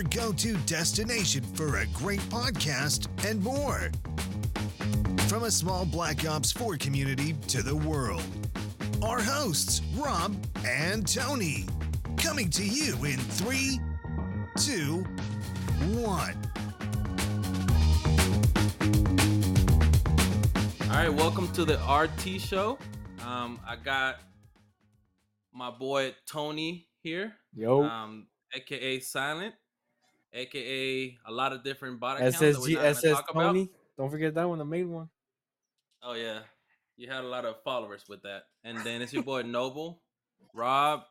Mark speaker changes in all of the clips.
Speaker 1: your go to destination for a great podcast and more. From a small Black Ops 4 community to the world. Our hosts, Rob and Tony, coming to you in three, two, one.
Speaker 2: All right, welcome to the RT show. Um, I got my boy Tony here.
Speaker 3: Yo.
Speaker 2: Um, aka Silent, aka a lot of different bot accounts.
Speaker 3: SSG SS. Tony. Don't forget that one, the main one.
Speaker 2: Oh yeah, you had a lot of followers with that. And then it's your boy Noble, Rob,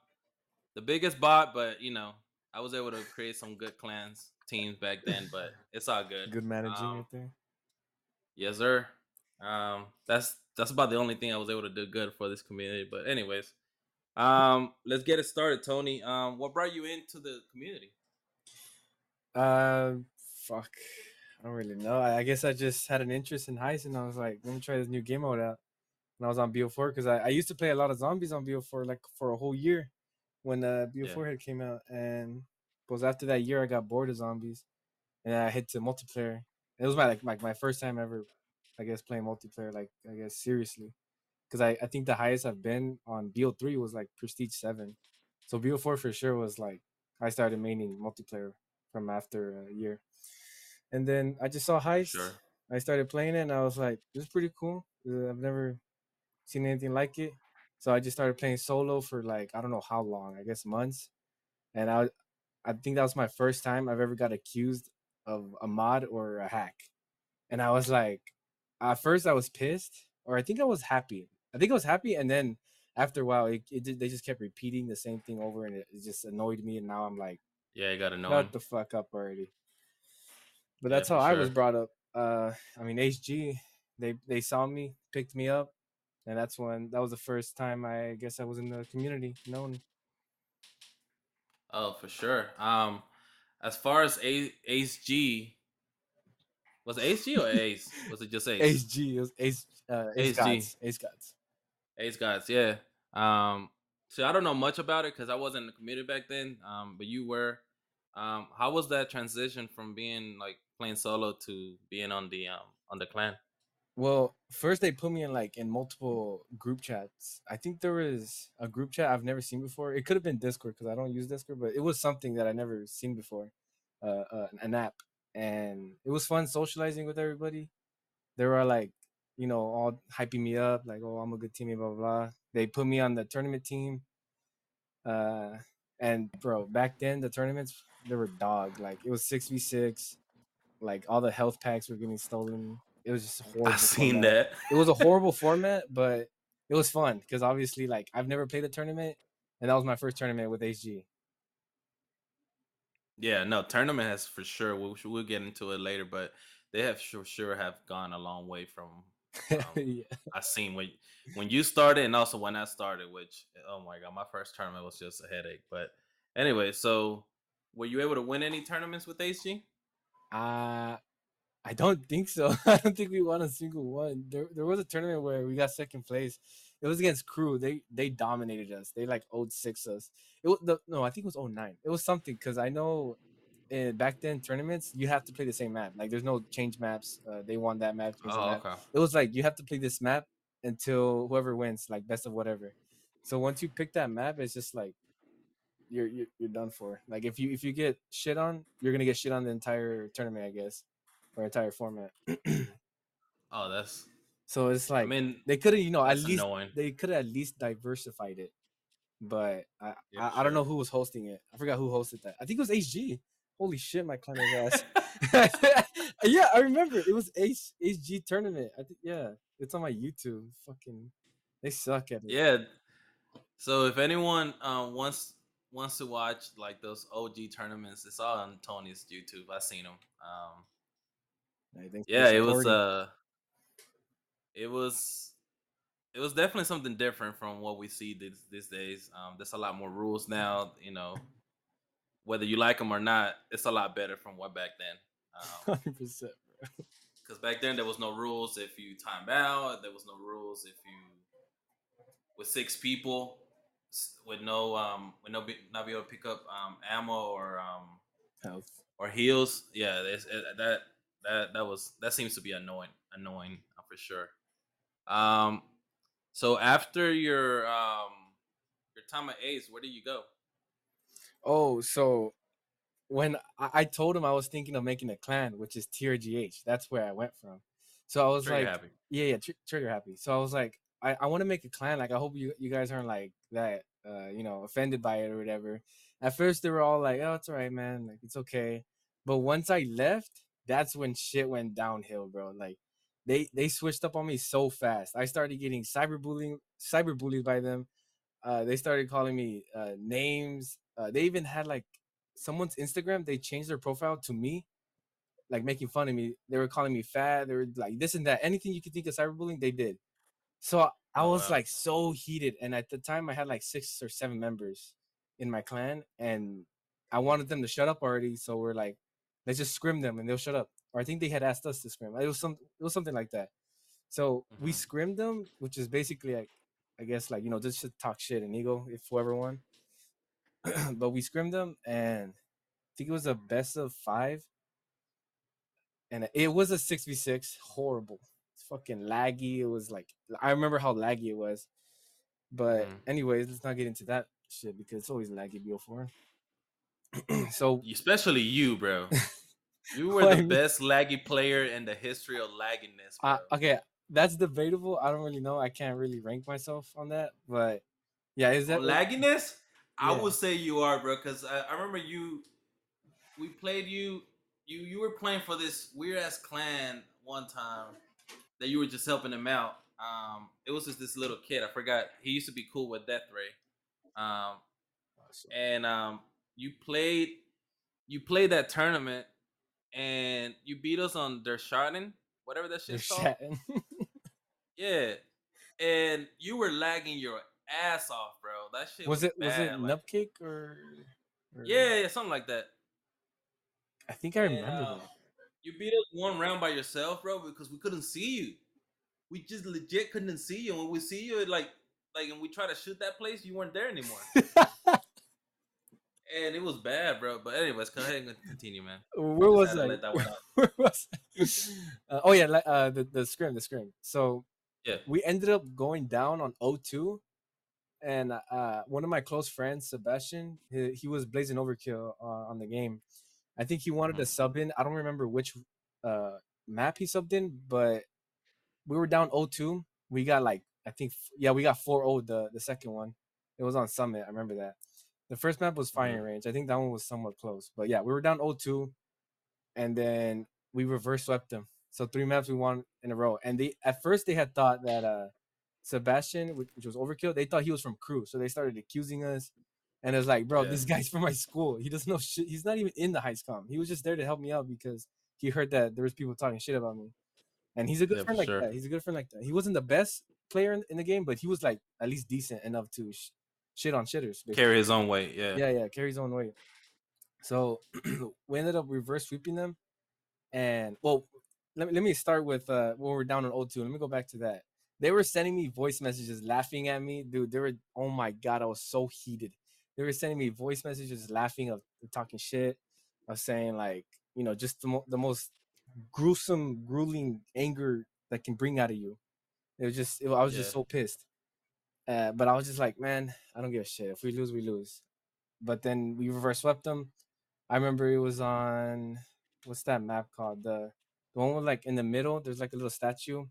Speaker 2: the biggest bot, but you know I was able to create some good clans teams back then, but it's all good.
Speaker 3: Good managing
Speaker 2: Um,
Speaker 3: right there.
Speaker 2: Yes, sir. Um, that's that's about the only thing I was able to do good for this community. But anyways, um, let's get it started, Tony. Um, what brought you into the community?
Speaker 3: Uh, fuck. I don't really know. I, I guess I just had an interest in heist, and I was like, let me try this new game mode out. And I was on BO4 because I, I used to play a lot of zombies on BO4 like for a whole year when uh, BO4
Speaker 2: Yeah.
Speaker 3: had came out. And was after that year I got bored of zombies, and I hit to multiplayer. It was my like my, my first time ever, I guess, playing multiplayer like I guess seriously, because I, I think the highest I've been on BO3 was like Prestige Seven, so BO4 for sure was like I started maining multiplayer from after a year, and then I just saw heist.
Speaker 2: Sure.
Speaker 3: I started playing it, and I was like, "This is pretty cool. Uh, I've never seen anything like it." So I just started playing solo for like I don't know how long. I guess months, and I I think that was my first time I've ever got accused of a mod or a hack, and I was like, at first I was pissed, or I think I was happy. I think I was happy, and then after a while, it, it they just kept repeating the same thing over, and it, it just annoyed me. And now I'm like,
Speaker 2: Yeah, you gotta know.
Speaker 3: shut
Speaker 2: him.
Speaker 3: the fuck up already. But that's
Speaker 2: for
Speaker 3: how I was brought up. Uh, I mean, HG, they they saw me, picked me up, and that's when that was the first time I guess I was in the community known.
Speaker 2: Oh, for sure. Um, as far as A- Ace G, was it Ace G or Ace? was it just Ace?
Speaker 3: HG, it was Ace, uh, Ace,
Speaker 2: Ace G.
Speaker 3: Gods, Ace Gods.
Speaker 2: Ace Gods, yeah. Um, so I don't know much about it because I wasn't in the back then. Um, but you were. Um, how was that transition from being like playing solo to being on the um on the clan?
Speaker 3: Well, first they put me in like in multiple group chats. I think there was a group chat I've never seen before. It could have been Discord because I don't use Discord, but it was something that I never seen before, uh, uh, an app, and it was fun socializing with everybody. They were like, you know, all hyping me up, like, "Oh, I'm a good teammate," blah blah. blah. They put me on the tournament team, uh, and bro, back then the tournaments they were dog. Like it was six v six, like all the health packs were getting stolen. It was just horrible.
Speaker 2: I've seen
Speaker 3: format.
Speaker 2: that.
Speaker 3: It was a horrible format, but it was fun because obviously, like, I've never played a tournament, and that was my first tournament with HG.
Speaker 2: Yeah, no, tournament has for sure. We'll we'll get into it later, but they have for sure have gone a long way from. Um,
Speaker 3: yeah.
Speaker 2: I seen when when you started and also when I started, which oh my god, my first tournament was just a headache. But anyway, so were you able to win any tournaments with HG?
Speaker 3: Uh I don't think so. I don't think we won a single one. There there was a tournament where we got second place. It was against Crew. They they dominated us. They like owed six us. It was the, no, I think it was 09. It was something because I know in back then tournaments you have to play the same map. Like there's no change maps. Uh, they won that map.
Speaker 2: Oh,
Speaker 3: map.
Speaker 2: okay.
Speaker 3: It was like you have to play this map until whoever wins, like best of whatever. So once you pick that map, it's just like you're you're, you're done for. Like if you if you get shit on, you're gonna get shit on the entire tournament, I guess, or entire format.
Speaker 2: Oh, that's.
Speaker 3: so it's like
Speaker 2: I mean,
Speaker 3: they could have, you know, at least
Speaker 2: annoying.
Speaker 3: they could have at least diversified it. But I
Speaker 2: Yeah,
Speaker 3: I, I don't know who was hosting it. I forgot who hosted that. I think it was HG. Holy shit, my is ass. yeah, I remember it was H HG tournament. I think yeah, it's on my YouTube. Fucking, they suck at it.
Speaker 2: Yeah. So if anyone uh, wants wants to watch like those OG tournaments, it's all on Tony's YouTube. I've seen them. Um,
Speaker 3: I think
Speaker 2: yeah, it was uh, it was it was definitely something different from what we see these these days. Um, there's a lot more rules now. You know, whether you like them or not, it's a lot better from what back then. Um,
Speaker 3: hundred percent.
Speaker 2: because back then there was no rules if you time out. There was no rules if you with six people with no um with no be, not be able to pick up um ammo or um
Speaker 3: Health.
Speaker 2: or heals. Yeah, it's, it, that that that was that seems to be annoying, annoying uh, for sure. Um, so after your um your time at Ace, where did you go?
Speaker 3: Oh, so when I, I told him I was thinking of making a clan, which is TRGH, that's where I went from. So I was
Speaker 2: Trigger
Speaker 3: like,
Speaker 2: happy.
Speaker 3: yeah, yeah, tr- trigger happy. So I was like, I, I want to make a clan. Like, I hope you you guys aren't like that, uh, you know, offended by it or whatever. At first, they were all like, oh, it's all right, man. Like, it's okay. But once I left, that's when shit went downhill, bro. Like, they they switched up on me so fast. I started getting cyberbullying, cyberbullied by them. Uh, they started calling me uh, names. Uh, they even had like someone's Instagram. They changed their profile to me, like making fun of me. They were calling me fat. They were like this and that. Anything you could think of cyberbullying, they did. So I- was
Speaker 2: wow.
Speaker 3: like so heated, and at the time I had like six or seven members in my clan, and I wanted them to shut up already. So we're like, let's just scrim them, and they'll shut up. Or I think they had asked us to scrim. It was some, it was something like that. So we
Speaker 2: Mhm.
Speaker 3: scrimmed them, which is basically like, I guess like you know just to talk shit and ego if whoever won. but we scrimmed them, and I think it was a best of five, and it was a six v six. Horrible, it's fucking laggy. It was like I remember how laggy it was. But
Speaker 2: Mhm.
Speaker 3: anyways, let's not get into that shit because it's always laggy BO4. so
Speaker 2: Especially you, bro. You were the best laggy player in the history of lagginess,
Speaker 3: uh, okay, that's debatable. I don't really know. I can't really rank myself on that, but yeah, is that
Speaker 2: On lagginess, I
Speaker 3: Yeah.
Speaker 2: would say you are, bro. Because I, I remember you. We played you. You you were playing for this weird ass clan one time that you were just helping him out. Um, it was just this little kid. I forgot. He used to be cool with Death Ray. Um, and um, you played. You played that tournament, and you beat us on Der Schaden, whatever that shit's called. Yeah, and you were lagging your ass off, bro. That shit
Speaker 3: was
Speaker 2: was
Speaker 3: it was it
Speaker 2: bad, like-
Speaker 3: Nubcake or, or-
Speaker 2: Yeah, yeah, something like that.
Speaker 3: I think I
Speaker 2: And,
Speaker 3: remember that.
Speaker 2: You beat us one round by yourself, bro, because we couldn't see you. We just legit couldn't see you. And when we see you, it like, like, and we try to shoot that place, you weren't there anymore, and it was bad, bro. But anyways, go ahead and continue, man.
Speaker 3: Where was I?
Speaker 2: that one.
Speaker 3: Where was Uh, oh yeah, uh, the the scrim, the scrim. So
Speaker 2: Yeah.
Speaker 3: we ended up going down on 0-2 and uh, one of my close friends, Sebastian, he, he was blazing overkill uh, on the game. I think he wanted to sub in. I don't remember which uh, map he subbed in, but we were down 0-2. We got like I think yeah, we got 4-0 the the second one. It was on Summit. I remember that. The first map was firing range. I think that one was somewhat close. But yeah, we were down 0-2 and then we reverse swept them. So three maps we won in a row. And they at first they had thought that uh Sebastian, which, which was overkill, they thought he was from crew. So they started accusing us. And it was like, bro,
Speaker 2: Yeah.
Speaker 3: this guy's from my school. He doesn't know shit. He's not even in the high com. He was just there to help me out because he heard that there was people talking shit about me. And he's a good
Speaker 2: Yeah,
Speaker 3: friend like
Speaker 2: sure.
Speaker 3: that. He's a good friend like that. He wasn't the best player in, in the game, but he was like at least decent enough to sh- shit on shitters. basically.
Speaker 2: Carry his own weight, yeah.
Speaker 3: Yeah, yeah, carry his own weight. So we ended up reverse sweeping them. And well, let me let me start with uh when we're down on 0-2. Let me go back to that. They were sending me voice messages laughing at me. Dude, they were oh my god, I was so heated. They were sending me voice messages laughing of talking shit, of saying like, you know, just the, mo- the most gruesome, grueling anger that can bring out of you. It was just, it, I was just so pissed. Uh, but I was just like, man, I don't give a shit. If we lose, we lose. But then we reverse swept them. I remember it was on what's that map called? The the one with like in the middle. There's like a little statue,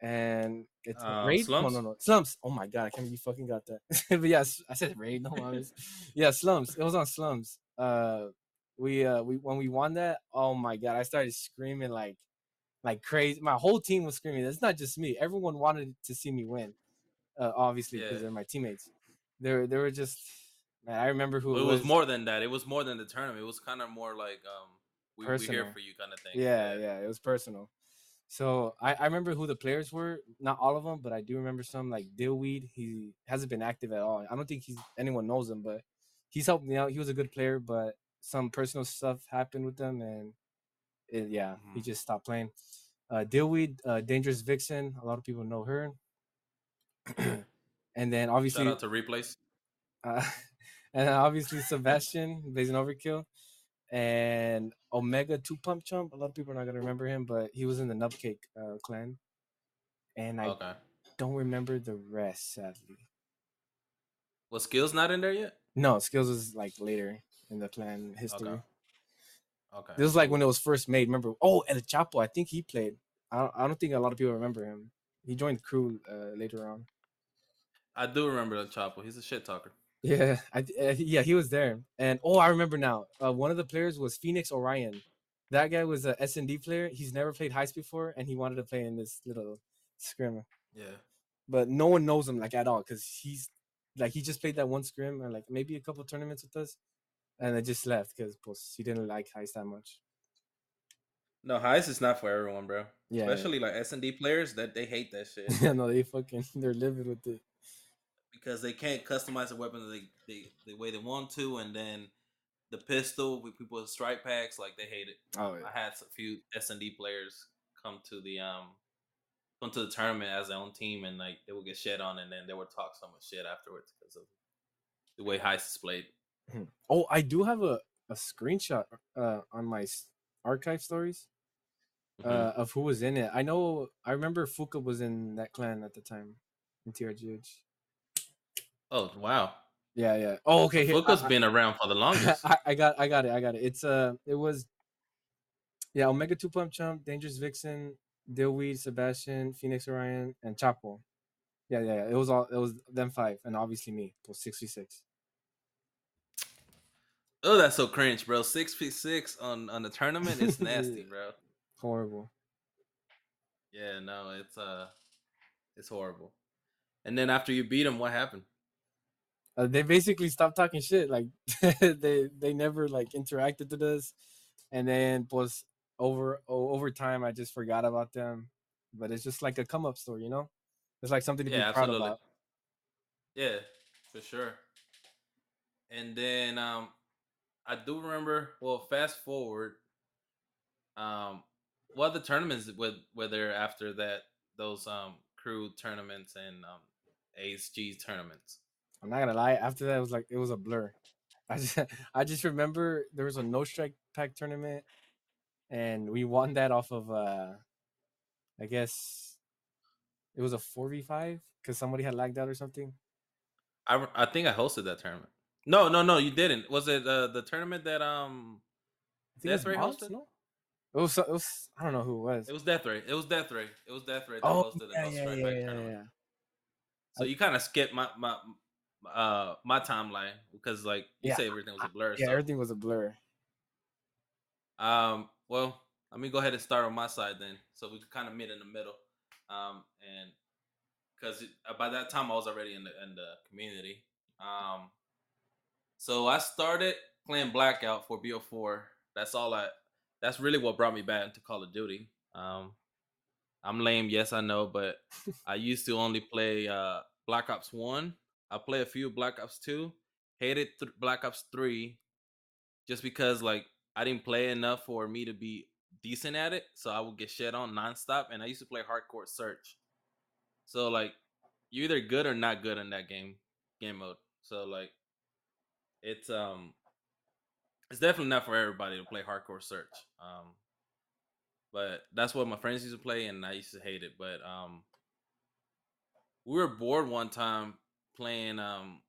Speaker 3: and it's
Speaker 2: Uh,
Speaker 3: raid. No, no, no, slums. Oh my god, I can't believe you fucking got that. but yes, I said raid. No, mames. yeah, slums. It was on slums. Uh, we uh we when we won that. Oh my god, I started screaming like like crazy. My whole team was screaming. It's not just me. Everyone wanted to see me win. Uh, obviously because
Speaker 2: Yeah.
Speaker 3: they're my teammates. They they were just. Man, I remember who
Speaker 2: Well, it was more than that. It was more than the tournament. It was kind of more like um, we, we here for you kind of thing.
Speaker 3: Yeah, yeah, it was personal. So I, I remember who the players were, not all of them, but I do remember some like Dillweed. He hasn't been active at all. I don't think he's anyone knows him, but he's helped me out. He was a good player, but some personal stuff happened with them, and it, yeah, he
Speaker 2: Mhm.
Speaker 3: just stopped playing. Uh, Dillweed, uh, Dangerous Vixen. A lot of people know her. and then obviously,
Speaker 2: Shout out to replays.
Speaker 3: uh, and obviously Sebastian, Blazing Overkill. And Omega Two Pump Chump. A lot of people are not gonna remember him, but he was in the Nubcake uh, clan. And I
Speaker 2: Okay.
Speaker 3: don't remember the rest, sadly.
Speaker 2: Was skills not in there yet?
Speaker 3: No, Skills was like later in the clan history.
Speaker 2: Okay. Okay.
Speaker 3: This is like when it was first made. Remember? Oh, El Chapo. I think he played. I don't, I don't think a lot of people remember him. He joined the crew uh, later on.
Speaker 2: I do remember the Chapo. He's a shit talker.
Speaker 3: Yeah, I, uh, yeah, he was there. And oh, I remember now. Uh, one of the players was Phoenix Orion. That guy was a S and D player. He's never played heist before, and he wanted to play in this little scrim.
Speaker 2: Yeah.
Speaker 3: But no one knows him like at all because he's like he just played that one scrim and like maybe a couple tournaments with us, and I just left because he didn't like heist that much.
Speaker 2: No, heist is not for everyone, bro.
Speaker 3: Yeah,
Speaker 2: Especially like S and D players that they hate that shit
Speaker 3: yeah, no, they fucking they're livid with it.
Speaker 2: Because they can't customize the weapon they, they the way they want to, and then the pistol with people with strike packs, like they hate it.
Speaker 3: Oh, yeah.
Speaker 2: I had a few S and D players come to the um come to the tournament as their own team, and like they would get shed on, and then they would talk so much shit afterwards because of the way heist is played.
Speaker 3: Oh, I do have a, a screenshot uh, on my archive stories
Speaker 2: Mhm.
Speaker 3: uh, of who was in it. I know, I remember Fuka was in that clan at the time in TRGH.
Speaker 2: Oh wow,
Speaker 3: Yeah, yeah. Oh, okay. here-
Speaker 2: Fuka's
Speaker 3: I- I-
Speaker 2: been around for the longest.
Speaker 3: I, I got, I got it, I got it. It's uh, it was, yeah, Omega Two Pump Chump, Dangerous Vixen, Dillweed, Sebastian, Phoenix Orion, and Chapo. Yeah, yeah, yeah. It was all, it was them five, and obviously me, was sixty six.
Speaker 2: oh, that's so cringe, bro. Six feet six on on the tournament is nasty, bro.
Speaker 3: Horrible.
Speaker 2: Yeah, no, it's uh, it's horrible. And then after you beat him, what happened?
Speaker 3: Uh, they basically stopped talking shit. Like they they never like interacted with us, and then was over over time. I just forgot about them. But it's just like a come up story, you know. It's like something to
Speaker 2: Yeah,
Speaker 3: be proud
Speaker 2: absolutely.
Speaker 3: about.
Speaker 2: Yeah, for sure. And then um I do remember, well, fast forward, um what other tournaments with were there after that those um crew tournaments and um ASG tournaments?
Speaker 3: I'm not gonna lie. After that, it was like it was a blur. I just I just remember there was a no strike pack tournament, and we won that off of uh, I guess it was a four v five because somebody had lagged out or something.
Speaker 2: I I think I hosted that tournament. No, no, no, you didn't. Was it uh, the tournament that um
Speaker 3: I think it was
Speaker 2: Death Ray
Speaker 3: Mods,
Speaker 2: hosted?
Speaker 3: no? It was, it was I don't know who it was.
Speaker 2: it was Death Ray. It was Death Ray. It was Death Ray that
Speaker 3: oh
Speaker 2: hosted the
Speaker 3: yeah,
Speaker 2: No
Speaker 3: yeah,
Speaker 2: Strike
Speaker 3: yeah, yeah,
Speaker 2: tournament.
Speaker 3: yeah.
Speaker 2: So you kind of skipped my my uh my timeline because like you
Speaker 3: Yeah,
Speaker 2: say everything was a blur.
Speaker 3: Yeah,
Speaker 2: so
Speaker 3: everything was a blur.
Speaker 2: um well let me go ahead and start on my side then. So we kind of meet in the middle. Um and because by that time I was already in the in the community. Um so I started playing Blackout for BO4. That's all I that's really what brought me back into Call of Duty. Um I'm lame, yes I know, but I used to only play uh Black Ops 1. I play a few Black Ops 2. Hated th- Black Ops 3 just because like I didn't play enough for me to be decent at it. So I would get shit on nonstop. And I used to play hardcore search. So like you're either good or not good in that game game mode. So like it's um it's definitely not for everybody to play hardcore search. Um but that's what my friends used to play and I used to hate it. But um we were bored one time playing um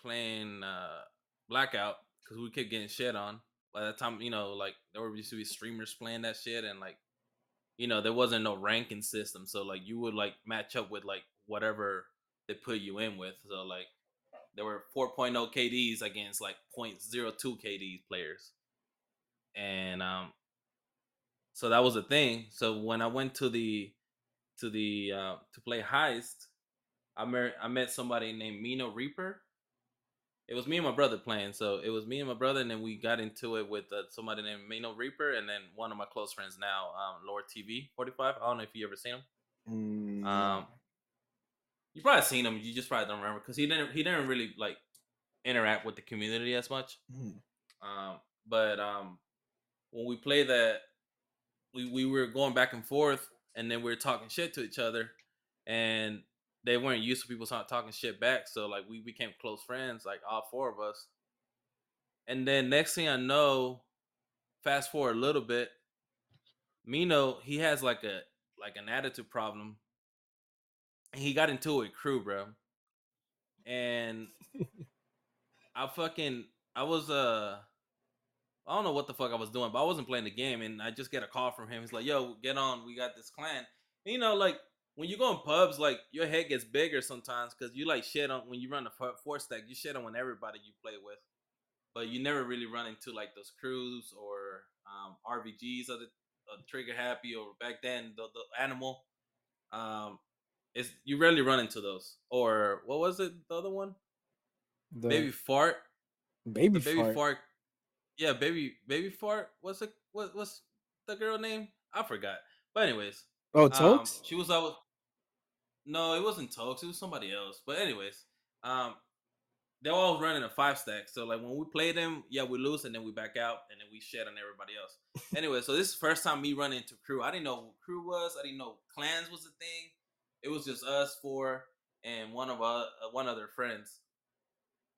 Speaker 2: playing uh blackout because we kept getting shit on. By that time you know like there were used to be streamers playing that shit and like you know there wasn't no ranking system. So like you would like match up with like whatever they put you in with. So like there were 4.0 kds against like 0.02 kds players. And um so that was a thing. So when i went to the to the uh to play heist I met I met somebody named Mino Reaper. It was me and my brother playing, so it was me and my brother, and then we got into it with uh, somebody named Mino Reaper, and then one of my close friends now, um, Lord TV forty five. I don't know if you ever seen him.
Speaker 3: Mm,
Speaker 2: Um, you probably seen him. You just probably don't remember because he didn't he didn't really like interact with the community as much.
Speaker 3: mm.
Speaker 2: Um, but um, when we play that, we we were going back and forth, and then we were talking shit to each other, and they weren't used to people talking shit back. So like we became close friends, like all four of us. And then next thing I know, fast forward a little bit, Mino he has like a like an attitude problem. And he got into a crew, bro. And I fucking I was uh I don't know what the fuck I was doing, but I wasn't playing the game, and I just get a call from him. He's like, "Yo, get on. We got this clan." And, you know, like when you go in pubs, like your head gets bigger sometimes because you like shit on when you run a four stack. You shit on everybody you play with, but you never really run into like those crews or um, RVGs of the uh, Trigger Happy or back then the, the Animal. Um, it's you rarely run into those. Or what was it? The other one,
Speaker 3: The
Speaker 2: Baby Fart.
Speaker 3: baby,
Speaker 2: The baby
Speaker 3: fart.
Speaker 2: fart. Yeah, baby baby fart. What's it? What what's the girl name? I forgot. But anyways,
Speaker 3: Oh,
Speaker 2: um, she was out. No, it wasn't Tokes. It was somebody else. But anyways, um, they're all running a five stack. So like when we play them, yeah, we lose and then we back out and then we shed on everybody else. anyway, so this is the first time me running into crew. I didn't know who crew was. I didn't know clans was a thing. It was just us four and one of our uh, one of their friends.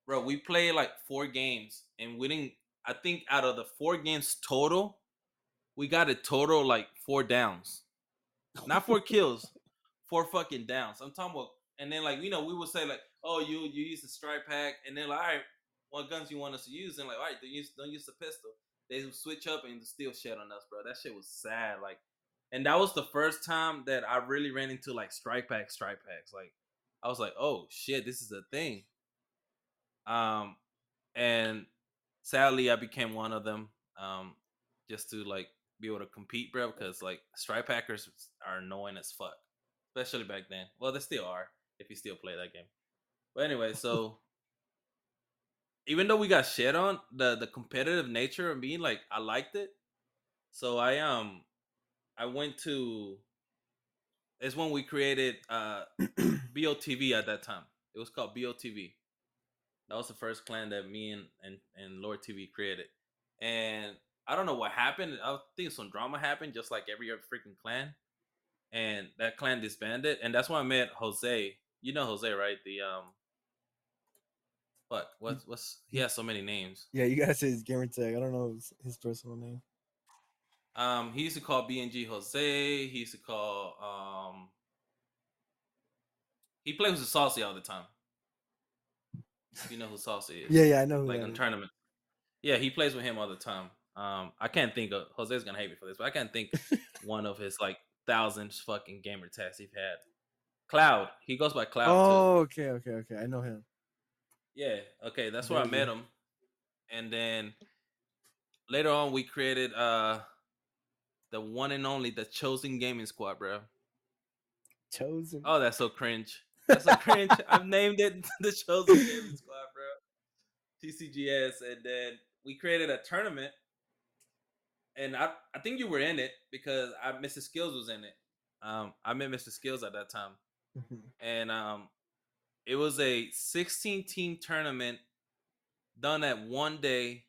Speaker 2: Bro, we played like four games and we didn't. I think out of the four games total, we got a total like four downs, not four kills, four fucking downs. I'm talking about, and then like you know we would say like, oh you you use the strike pack, and then like all right, what guns you want us to use? And like all right, don't use don't use the pistol. They would switch up and still shit on us, bro. That shit was sad. Like, and that was the first time that I really ran into like strike pack, strike packs. Like, I was like, oh shit, this is a thing. Um, and sadly, I became one of them. Um, just to like be able to compete, bro, because like strike packers are annoying as fuck, especially back then. Well, they still are if you still play that game. But anyway, so even though we got shit on the the competitive nature of being like I liked it. So I um I went to it's when we created uh BOTV at that time. It was called BOTV. That was the first clan that me and and, and Lord TV created. And I don't know what happened. I think some drama happened, just like every other freaking clan. And that clan disbanded, and that's when I met Jose. You know Jose, right? The um, what? What's what's? He has so many names.
Speaker 3: Yeah, you gotta say his gamer tag. I don't know his, his personal name.
Speaker 2: Um, he used to call BNG Jose. He used to call um. He plays with Saucy all the time. You know who Saucy is?
Speaker 3: Yeah, yeah, I know. Who
Speaker 2: like in tournament. Yeah, he plays with him all the time. Um, I can't think of Jose's gonna hate me for this, but I can't think one of his like thousands fucking gamer tags he's had. Cloud, he goes by Cloud. too.
Speaker 3: Oh, okay, okay, okay. I know him.
Speaker 2: Yeah, okay, that's where I met him. And then later on we created uh the one and only the chosen gaming squad, bro.
Speaker 3: Chosen.
Speaker 2: Oh, that's so cringe. That's so cringe. I've named it the chosen gaming squad, bro. TCGS, and then we created a tournament. And I, I think you were in it because I Mr. Skills was in it. Um, I met Mr. Skills at that time
Speaker 3: Mhm.
Speaker 2: and um it was a 16 team tournament done at one day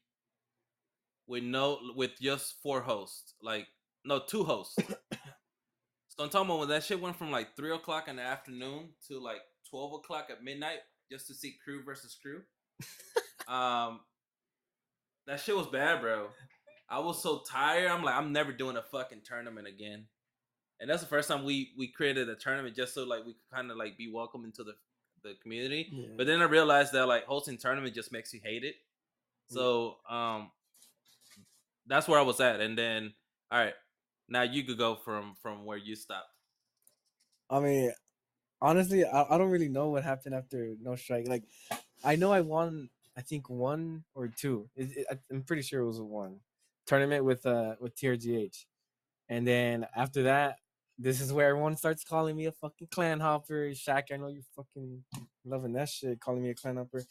Speaker 2: with no with just four hosts like no two hosts so i'm talking about when that shit went from like three o'clock in the afternoon to like 12 o'clock at midnight just to see crew versus crew um that shit was bad bro i was so tired i'm like i'm never doing a fucking tournament again and that's the first time we we created a tournament just so like we could kind of like be welcome into the the community.
Speaker 3: Yeah.
Speaker 2: But then I realized that like hosting tournament just makes you hate it. So um that's where I was at. And then all right, now you could go from from where you stopped.
Speaker 3: I mean, honestly, I, I don't really know what happened after No Strike. Like, I know I won. I think one or two. It, it, I'm pretty sure it was a one tournament with uh with TRGH, and then after that, this is where everyone starts calling me a fucking clan hopper. Shaq, I know you're fucking loving that shit, calling me a clan hopper.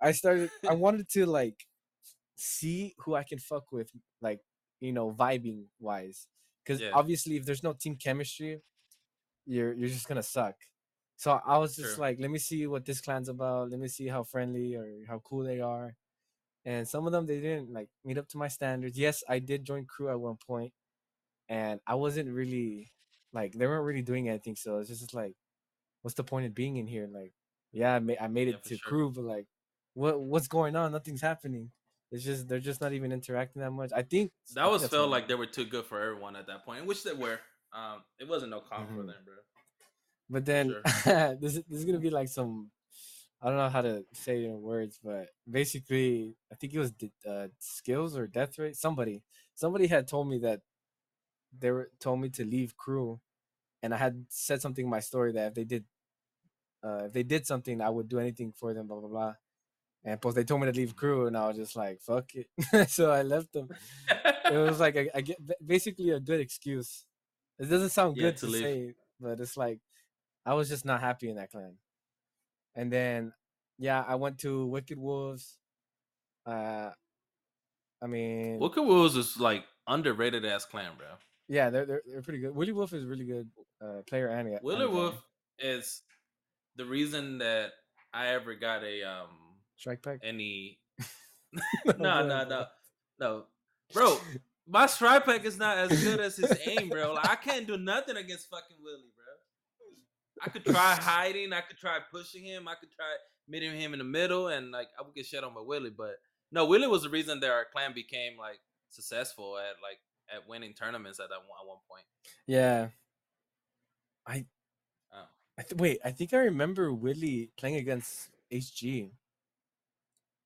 Speaker 3: I started. I wanted to like see who I can fuck with, like you know, vibing wise. Because
Speaker 2: Yeah.
Speaker 3: obviously, if there's no team chemistry, you're you're just gonna suck. So I was just
Speaker 2: True.
Speaker 3: like, let me see what this clan's about. Let me see how friendly or how cool they are. And some of them they didn't like meet up to my standards. Yes, I did join crew at one point, and I wasn't really like they weren't really doing anything. So it's just like, what's the point of being in here? Like, yeah, I made I made it
Speaker 2: for
Speaker 3: to
Speaker 2: sure.
Speaker 3: crew, but like, what what's going on? Nothing's happening. It's just they're just not even interacting that much. I think
Speaker 2: That was felt like they were too good for everyone at that point, which they were. Um, it wasn't no comp for
Speaker 3: Mhm.
Speaker 2: them, bro.
Speaker 3: But then this is this is gonna be like some I don't know how to say it in words, but basically I think it was uh, skills or Death Ray. Somebody somebody had told me that they were told me to leave crew, and I had said something in my story that if they did uh, if they did something, I would do anything for them. Blah blah blah. And plus, they told me to leave crew, and I was just like, "Fuck it." so I left them. It was like I get basically a good excuse. It doesn't sound
Speaker 2: Yeah,
Speaker 3: good
Speaker 2: to
Speaker 3: to, say, but it's like I was just not happy in that clan. And then, yeah, I went to Wicked Wolves. Uh, I mean,
Speaker 2: Wicked Wolves is like underrated ass clan, bro.
Speaker 3: yeah, they're, they're they're pretty good. Willie Wolf is a really good uh, player and
Speaker 2: Willie. Wolf is the reason that I ever got a um
Speaker 3: strike pack.
Speaker 2: any
Speaker 3: No,
Speaker 2: no no no bro my strike pack is not as good as his aim bro like, I can't do nothing against fucking Willie I could try hiding I could try pushing him I could try meeting him in the middle and like I would get shit on by Willie but no Willie was the reason that our clan became like successful at like at winning tournaments at that one, at one point
Speaker 3: Yeah.
Speaker 2: oh.
Speaker 3: I th- wait, I think I remember Willie playing against HG.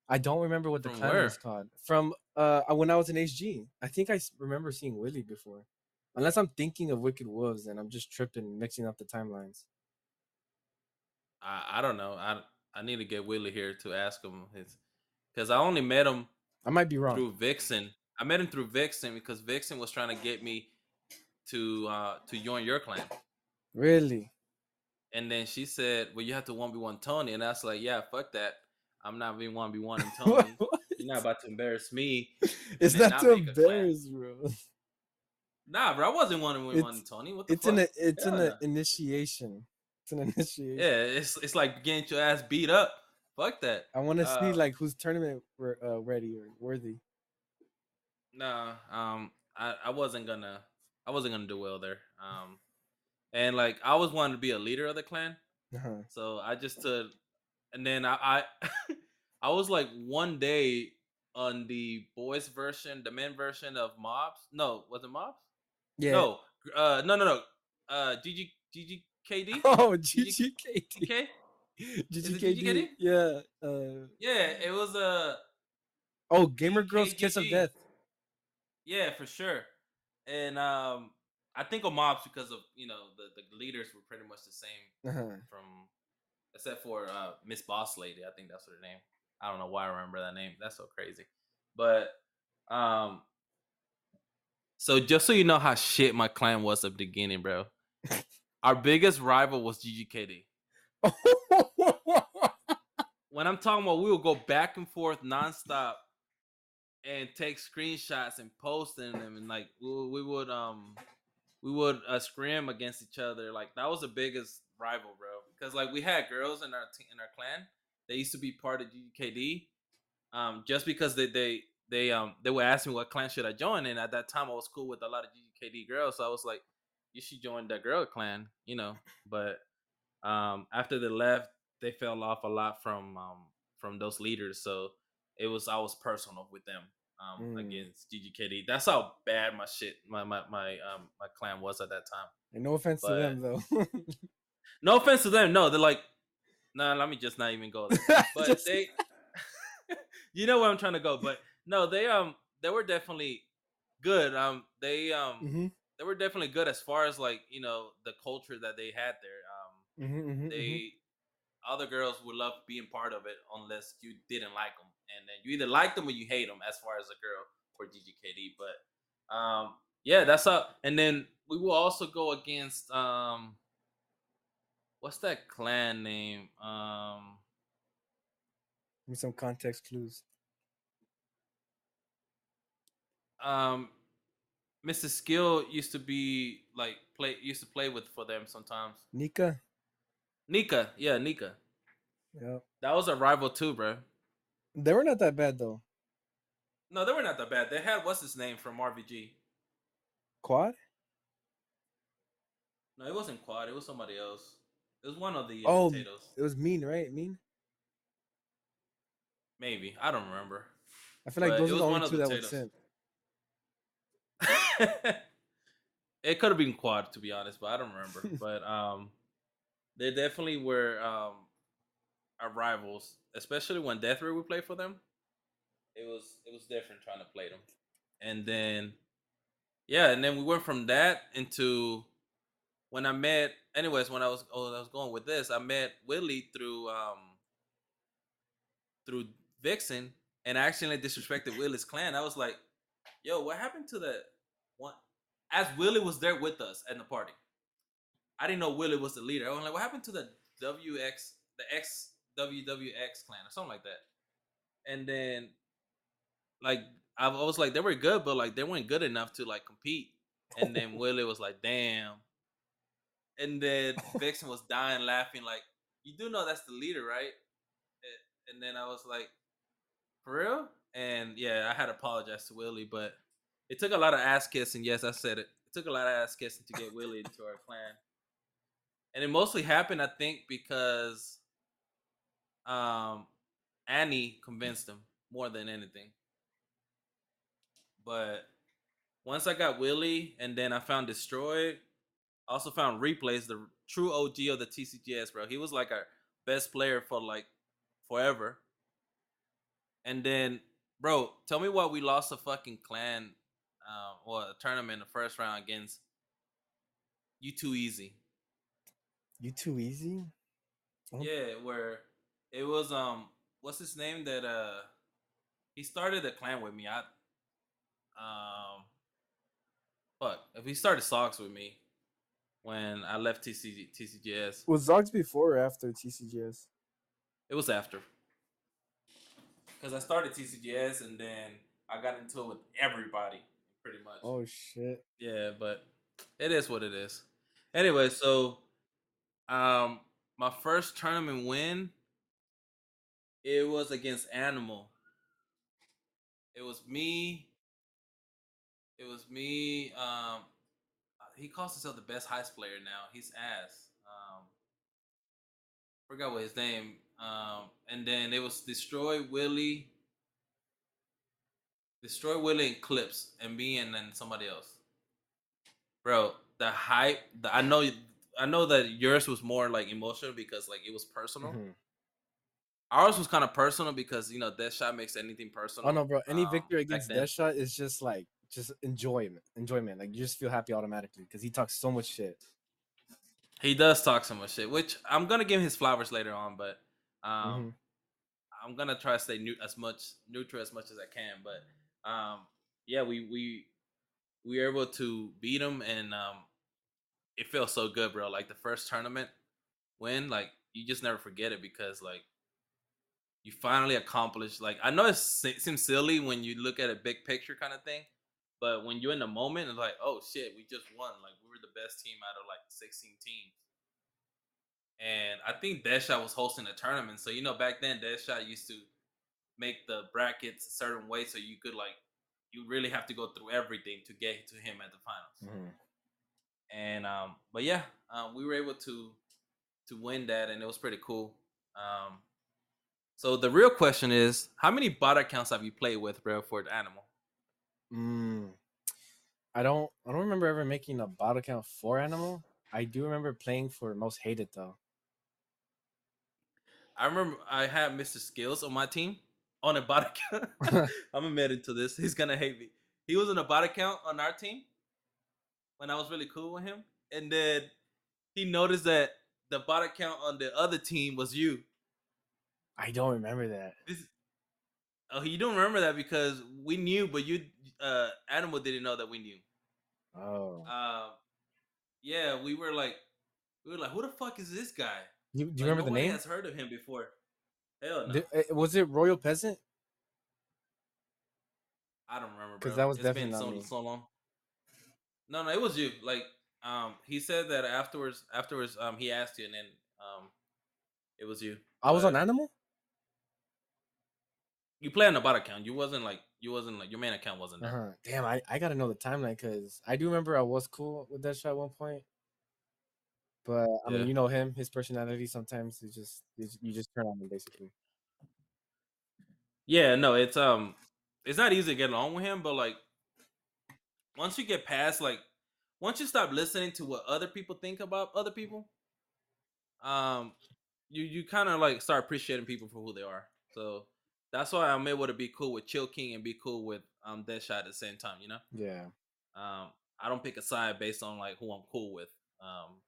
Speaker 3: I don't remember what the
Speaker 2: From
Speaker 3: clan
Speaker 2: where?
Speaker 3: was called. From uh uh, when I was in HG. I think I remember seeing Willie before. Unless I'm thinking of Wicked Wolves and I'm just tripping, mixing up the timelines.
Speaker 2: I, I don't know I I need to get Willie here to ask him his because I only met him
Speaker 3: I might be wrong.
Speaker 2: through Vixen. I met him through Vixen because Vixen was trying to get me to uh to join your clan.
Speaker 3: Really?
Speaker 2: And then she said, Well, you have to one v one Tony. And I was like, Yeah, fuck that. I'm not being one v one Tony. You're not about to embarrass me.
Speaker 3: it's not
Speaker 2: not
Speaker 3: to
Speaker 2: make a clan.
Speaker 3: embarrass, bro.
Speaker 2: Nah, bro, I wasn't one v one Tony. What the
Speaker 3: It's
Speaker 2: fuck?
Speaker 3: an it's an
Speaker 2: Hell
Speaker 3: uh, initiation. It's an initiation.
Speaker 2: yeah, it's it's like getting your ass beat up. Fuck that.
Speaker 3: I want to see
Speaker 2: Uh,
Speaker 3: like who's tournament uh, ready or worthy.
Speaker 2: Nah, um, I, I wasn't gonna I wasn't gonna do well there. Um and like I was wanting to be a leader of the clan.
Speaker 3: Uh-huh.
Speaker 2: So I just stood, and then I, I, I was like one day on the boys version, the men version of Mobs. No, was it Mobs?
Speaker 3: Yeah.
Speaker 2: No, uh, no, no, no. Uh, GG, GG, GGKD.
Speaker 3: Oh,
Speaker 2: GG
Speaker 3: GGKD.
Speaker 2: Okay.
Speaker 3: GGKD. Yeah. Uh,
Speaker 2: Yeah, it was uh,
Speaker 3: oh, Gamer Girls Kiss of Death.
Speaker 2: yeah, for sure. And um, I think of Mobs because of you know the the leaders were pretty much the same
Speaker 3: Uh-huh.
Speaker 2: from except for uh Miss Boss Lady. I think that's her name. I don't know why I remember that name. That's so crazy. But um so just so you know how shit my clan was at the beginning, bro. Our biggest rival was GGKD. When I'm talking about we would go back and forth nonstop and take screenshots and posting them and like we, would- we would um we would uh, scrim against each other. Like that was the biggest rival, bro. Because like we had girls in our te- in our clan. They used to be part of GKD. Um, just because they they they um they would ask me what clan should I join, and at that time I was cool with a lot of GKD girls, so I was like, you should join that girl clan, you know. But um after they left, they fell off a lot from um from those leaders, so it was I was personal with them um
Speaker 3: Mm.
Speaker 2: against GGKD. That's how bad my shit my my my um my clan was at that time.
Speaker 3: And no offense to them though.
Speaker 2: No offense to them, no, they're like, nah, let me just not even go there. But
Speaker 3: Just-
Speaker 2: they, you know where I'm trying to go. But no, they um they were definitely good. Um, they um
Speaker 3: Mhm,
Speaker 2: they were definitely good as far as like you know the culture that they had there. Um,
Speaker 3: mhm, mhm, mhm.
Speaker 2: they other girls would love being part of it unless you didn't like them, and then you either like them or you hate them. As far as a girl for GGKD, but um yeah, that's up. And then we will also go against um what's that clan name? Um
Speaker 3: Give me some context clues.
Speaker 2: um Mr. Skill used to be like play used to play with for them sometimes.
Speaker 3: Nika.
Speaker 2: Nika, yeah, Nika.
Speaker 3: Yeah.
Speaker 2: That was a rival too, bro.
Speaker 3: They were not that bad though.
Speaker 2: No, they were not that bad. They had what's his name from RVG.
Speaker 3: Quad.
Speaker 2: No, it wasn't Quad. It was somebody else. It was one of the uh,
Speaker 3: Oh,
Speaker 2: potatoes.
Speaker 3: It was mean, right? Mean.
Speaker 2: Maybe I don't remember.
Speaker 3: I feel like
Speaker 2: But
Speaker 3: those are the only two that would
Speaker 2: potatoes.
Speaker 3: simp.
Speaker 2: it could have been quad to be honest, but I don't remember. but um, they definitely were um our rivals, especially when Death Ray would play for them. It was it was different trying to play them, and then yeah, and then we went from that into when I met. Anyways, when I was oh, I was going with this, I met Willie through um through Vixen, and I accidentally disrespected Willie's clan. I was like, "Yo, what happened to the one?" As Willie was there with us at the party, I didn't know Willie was the leader. I was like, "What happened to the WX, the X WWX clan, or something like that?" And then, like, I was like, they were good, but like they weren't good enough to like compete. And then Willie was like, "Damn." And then Vixen was dying laughing, like, "You do know that's the leader, right?" And then I was like, "For real?" And yeah, I had to apologize to Willie, but it took a lot of ass kissing. Yes, I said it. It took a lot of ass kissing to get Willie into our clan, and it mostly happened, I think, because um Annie convinced him more than anything. But once I got Willie, and then I found Destroyed, I also found Replays, the true OG of the TCGS, bro. He was like our best player for like forever. And then, bro, tell me why we lost a fucking clan, uh, or a tournament the first round against you too easy.
Speaker 3: You too easy? Oh.
Speaker 2: Yeah, where it was um, what's his name that uh, he started the clan with me. I um, fuck, if he started socks with me when I left TCG, TCGS,
Speaker 3: Was Zogs before or after TCGS?
Speaker 2: it was after because I started TCGS and then I got into it with everybody pretty much.
Speaker 3: Oh shit.
Speaker 2: Yeah, but it is what it is. Anyway, so um my first tournament win it was against Animal. It was me. It was me. Um he calls himself the best heist player now. He's ass. Um forgot what his name. Um and then it was Destroy Willie. Destroy Willie and Clips and me and then somebody else. Bro, the hype. The, I know. I know that yours was more like emotional because like it was personal.
Speaker 3: Mhm.
Speaker 2: Ours was kind of personal because you know Death Shot makes anything personal.
Speaker 3: Oh no, bro. Any
Speaker 2: um,
Speaker 3: victory against. Deathshot is just like just enjoyment. Enjoyment. Like you just feel happy automatically because he talks so much shit.
Speaker 2: He does talk so much shit, which I'm gonna give him his flowers later on, but um,
Speaker 3: Mhm.
Speaker 2: I'm gonna try to stay new as much neutral as much as I can. But um, yeah, we we we were able to beat them, and um, it feels so good, bro. Like the first tournament win, like you just never forget it because like you finally accomplished. Like I know it seems silly when you look at a big picture kind of thing, but when you're in the moment, it's like, oh shit, we just won. Like we were the best team out of like 16 teams. And I think Deadshot was hosting a tournament. So you know, back then Deadshot used to make the brackets a certain way so you could like you really have to go through everything to get to him at the finals.
Speaker 3: Mhm.
Speaker 2: And um, but yeah, um, we were able to to win that, and it was pretty cool. Um, so the real question is, how many bot accounts have you played with, bro, for the animal?
Speaker 3: Mm. I don't. I don't remember ever making a bot account for Animal. I do remember playing for Most Hated though.
Speaker 2: I remember I had Mr. Skills on my team on a bot account. I'm admitted to this. He's gonna hate me. He was on a bot account on our team when I was really cool with him, and then he noticed that the bot account on the other team was you.
Speaker 3: I don't remember that.
Speaker 2: This, oh, you don't remember that because we knew, but you, uh, Animal didn't know that we knew.
Speaker 3: Oh,
Speaker 2: Um, yeah, we were like, we were like, who the fuck is this guy?
Speaker 3: You, do you
Speaker 2: Like,
Speaker 3: remember the name?
Speaker 2: Has heard of him before? Hell no,
Speaker 3: Di- uh, was it Royal Peasant?
Speaker 2: I don't remember because
Speaker 3: that was
Speaker 2: It's
Speaker 3: definitely
Speaker 2: been
Speaker 3: not
Speaker 2: so
Speaker 3: me.
Speaker 2: so long. No, no, it was you. Like, um, he said that afterwards. Afterwards, um, he asked you, and then um, it was you.
Speaker 3: I was on Animal.
Speaker 2: You play on the bot account. You wasn't like you wasn't like your main account wasn't there.
Speaker 3: Uh-huh. Damn, I, I gotta know the timeline because I do remember I was cool with that shot at one point. But I
Speaker 2: Yeah.
Speaker 3: mean, you know him, his personality. Sometimes it just you just- you just turn on him basically.
Speaker 2: Yeah, no, it's um, it's not easy to get along with him, but like once you get past like once you stop listening to what other people think about other people, um, you you kind of like start appreciating people for who they are. So that's why I'm able to be cool with Chill King and be cool with um Deadshot at the same time. You know,
Speaker 3: Yeah.
Speaker 2: um, I don't pick a side based on like who I'm cool with. Um,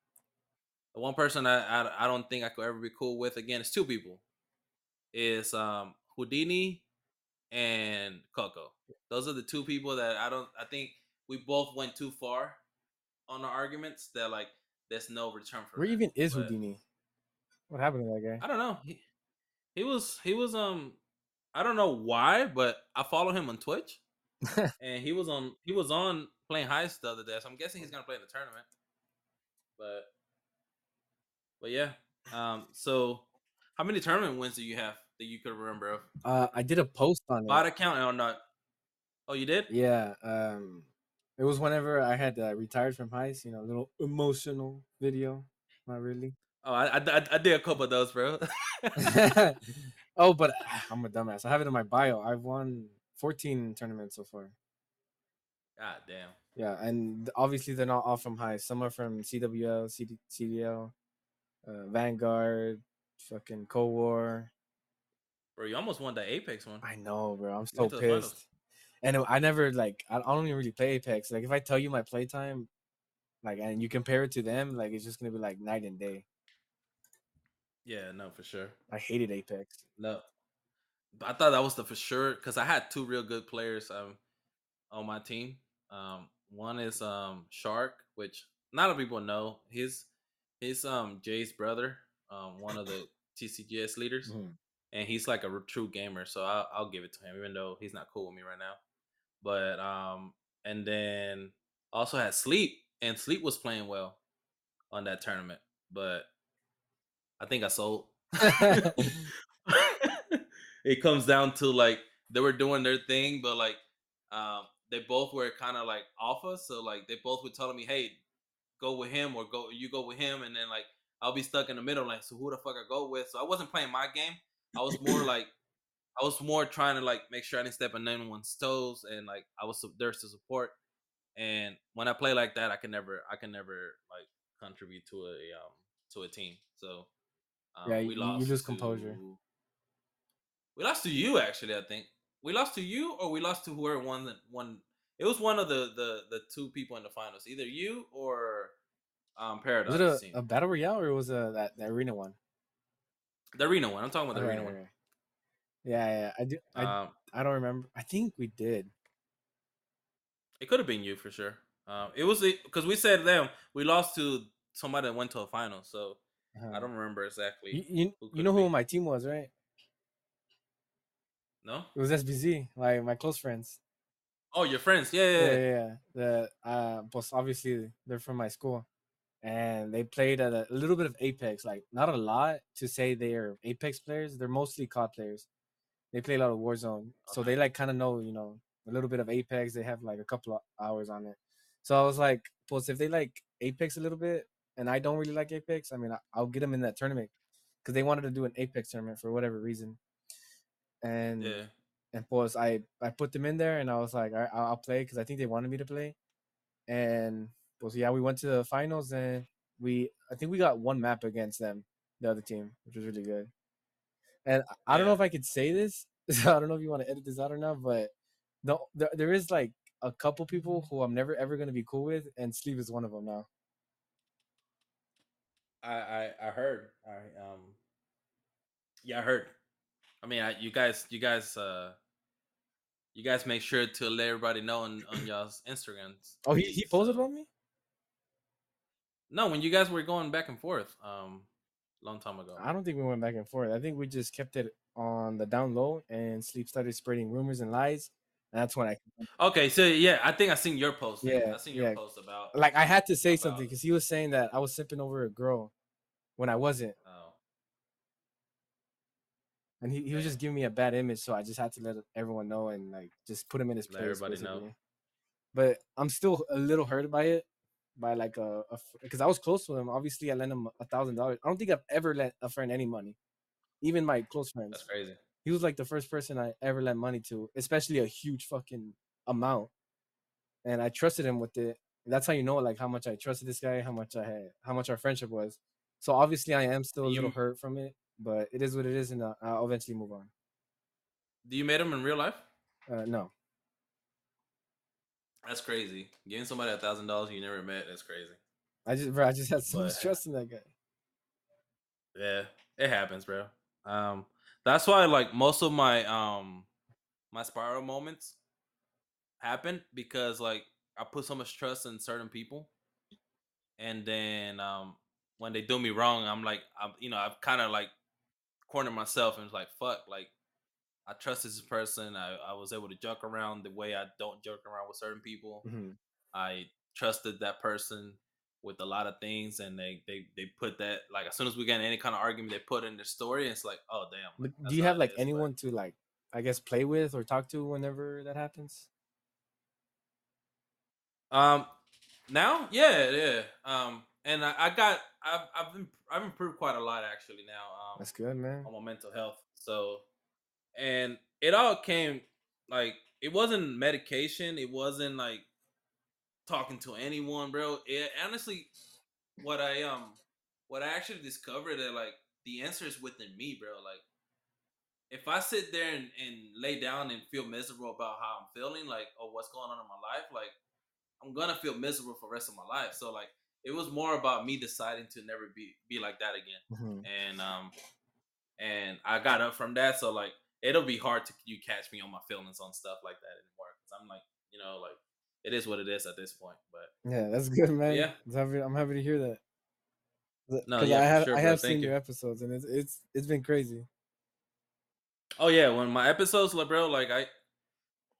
Speaker 2: one person I, I I don't think I could ever be cool with again is two people. Is um Houdini and Coco. Those are the two people that I don't. I think we both went too far on the arguments that like there's no return for.
Speaker 3: Where
Speaker 2: that,
Speaker 3: even is
Speaker 2: but-
Speaker 3: Houdini? What happened to that guy?
Speaker 2: I don't know. He, he was he was um I don't know why, but I follow him on Twitch, and he was on he was on playing heist the other day, so I'm guessing he's gonna play in the tournament. But but yeah, um. So how many tournament wins do you have that you could remember of?
Speaker 3: uh, I did a post on it.
Speaker 2: Bot
Speaker 3: it.
Speaker 2: account or not? Oh, you did?
Speaker 3: Yeah. Um, it was whenever I had uh, retired from heist. You know, a little emotional video. Not really.
Speaker 2: Oh, I, I I I did a couple of those, bro.
Speaker 3: oh, but I'm a dumbass. I have it in my bio. I've won 14 tournaments so far.
Speaker 2: God damn.
Speaker 3: Yeah, and obviously they're not all from high. Some are from CWL, CD, CDL, uh, Vanguard, fucking Cold War.
Speaker 2: Bro, you almost won the Apex one.
Speaker 3: I know, bro. I'm so
Speaker 2: it to the finals.
Speaker 3: pissed. And I never like I I don't even really play Apex. Like if I tell you my playtime, like and you compare it to them, like it's just gonna be like night and day.
Speaker 2: Yeah, no, for sure.
Speaker 3: I hated Apex.
Speaker 2: No, but I thought that was the for sure because I had two real good players um on my team. Um, one is um Shark, which not a lot of people know. His his um Jay's brother, um one of the TCGS leaders,
Speaker 3: Mhm.
Speaker 2: and he's like a true gamer. So I'll, I'll give it to him, even though he's not cool with me right now. But um, and then also had Sleep, and Sleep was playing well on that tournament, but I think I sold. it comes down to like they were doing their thing, but like um they both were kind of like off. So like they both were telling me, "Hey, go with him or go you go with him," and then like I'll be stuck in the middle, like so who the fuck I go with? So I wasn't playing my game. I was more like I was more trying to like make sure I didn't step on anyone's toes, and like I was there to support. And when I play like that, I can never I can never like contribute to a um to a team. So um,
Speaker 3: Yeah, you- you lose composure.
Speaker 2: to- We lost to you actually. I think we lost to you, or we lost to whoever won the one. It was one of the the the two people in the finals, either you or um Paradox.
Speaker 3: Was it a, a battle royale or was it that the arena one?
Speaker 2: the arena one. I'm talking about the
Speaker 3: Okay,
Speaker 2: arena
Speaker 3: one. okay. Yeah, yeah. I do. I.
Speaker 2: Um,
Speaker 3: I don't remember. I think we did.
Speaker 2: It could have been you for sure. Um, it was because we said them. We lost to somebody that went to a final, so
Speaker 3: Uh-huh.
Speaker 2: I don't remember exactly.
Speaker 3: You, you, you know who my team was, right?
Speaker 2: no.
Speaker 3: It was SBZ, like my close friends.
Speaker 2: Oh, your friends. Yeah, yeah.
Speaker 3: Yeah,
Speaker 2: yeah.
Speaker 3: The uh, but obviously they're from my school, and they played at a, a little bit of Apex, like not a lot to say they're Apex players. They're mostly COD players. They play a lot of Warzone, so they like kind of know, you know, a little bit of Apex. They have like a couple of hours on it. So I was like, plus if they like Apex a little bit, and I don't really like Apex, I mean, I, I'll get them in that tournament because they wanted to do an Apex tournament for whatever reason. And
Speaker 2: Yeah.
Speaker 3: And plus I I put them in there and I was like I, I'll I'll play because I think they wanted me to play, and pues yeah we went to the finals and we I think we got one map against them the other team which was really good, and I- I don't know if I could say this so I don't know if you want to edit this out or not but no there, there is like a couple people who I'm never ever gonna be cool with and Sleeve is one of them now.
Speaker 2: I, I I heard. I um. Yeah, I heard. I mean, I, you guys, you guys, uh, you guys make sure to let everybody know on on y'all's Instagrams.
Speaker 3: Oh he he posted on me.
Speaker 2: No, when you guys were going back and forth, um, long time ago.
Speaker 3: I don't think we went back and forth. I think we just kept it on the down low and Sleep started spreading rumors and lies. And that's when I
Speaker 2: Okay, so yeah, I think I seen your post.
Speaker 3: Yeah,
Speaker 2: I seen your
Speaker 3: yeah.
Speaker 2: post about.
Speaker 3: like I had to say something because he was saying that I was sipping over a girl when I wasn't, and he, he was just giving me a bad image, so I just had to let everyone know and like just put him in his
Speaker 2: Let
Speaker 3: place.
Speaker 2: everybody know.
Speaker 3: But I'm still a little hurt by it, by like a because I was close to him. Obviously, I lent him a thousand dollars. I don't think I've ever lent a friend any money, even my close friends.
Speaker 2: that's crazy.
Speaker 3: he was like the first person I ever lent money to, especially a huge fucking amount. And I trusted him with it. That's how you know like how much I trusted this guy, how much I had, how much our friendship was. So obviously I am still a little
Speaker 2: You-
Speaker 3: hurt from it, but it is what it is, and uh, I'll eventually move on.
Speaker 2: Do you meet him in real life?
Speaker 3: Uh, no,
Speaker 2: That's crazy. Giving somebody a thousand dollars you never met. That's crazy.
Speaker 3: I just bro, I just had so much trust in that guy.
Speaker 2: Yeah, it happens, bro. Um, that's why like most of my um my spiral moments happen because like I put so much trust in certain people, and then um when they do me wrong, I'm like I'm you know I've kind of like cornered myself and was like fuck like I trust this person. I I was able to joke around the way I don't joke around with certain people.
Speaker 3: Mhm.
Speaker 2: I trusted that person with a lot of things, and they they they put that like as soon as we get in any kind of argument, they put in their story, and it's like, oh damn. Like,
Speaker 3: do you have like
Speaker 2: is,
Speaker 3: anyone to like, I guess, play with or talk to whenever that happens?
Speaker 2: Um, now, yeah, yeah. Um, and I, I got I've I've been I've improved quite a lot actually now. Um,
Speaker 3: That's good, man.
Speaker 2: on my mental health. So, and it all came like it wasn't medication. It wasn't like talking to anyone, bro. It honestly, what I um, what I actually discovered that like the answer is within me, bro. Like, if I sit there and, and lay down and feel miserable about how I'm feeling, like, or what's going on in my life, like, I'm gonna feel miserable for the rest of my life. So like, it was more about me deciding to never be be like that again
Speaker 3: Mhm.
Speaker 2: and um and I got up from that. So like it'll be hard to you catch me on my feelings on stuff like that anymore because I'm like you know like it is what it is at this point. But
Speaker 3: Yeah, that's good, man.
Speaker 2: Yeah.
Speaker 3: I'm happy, I'm happy to hear that. Th-
Speaker 2: No,
Speaker 3: 'cause
Speaker 2: yeah,
Speaker 3: I have
Speaker 2: sure,
Speaker 3: I have seen
Speaker 2: you.
Speaker 3: your episodes, and it's it's it's been crazy.
Speaker 2: oh yeah, when my episodes, like bro, like I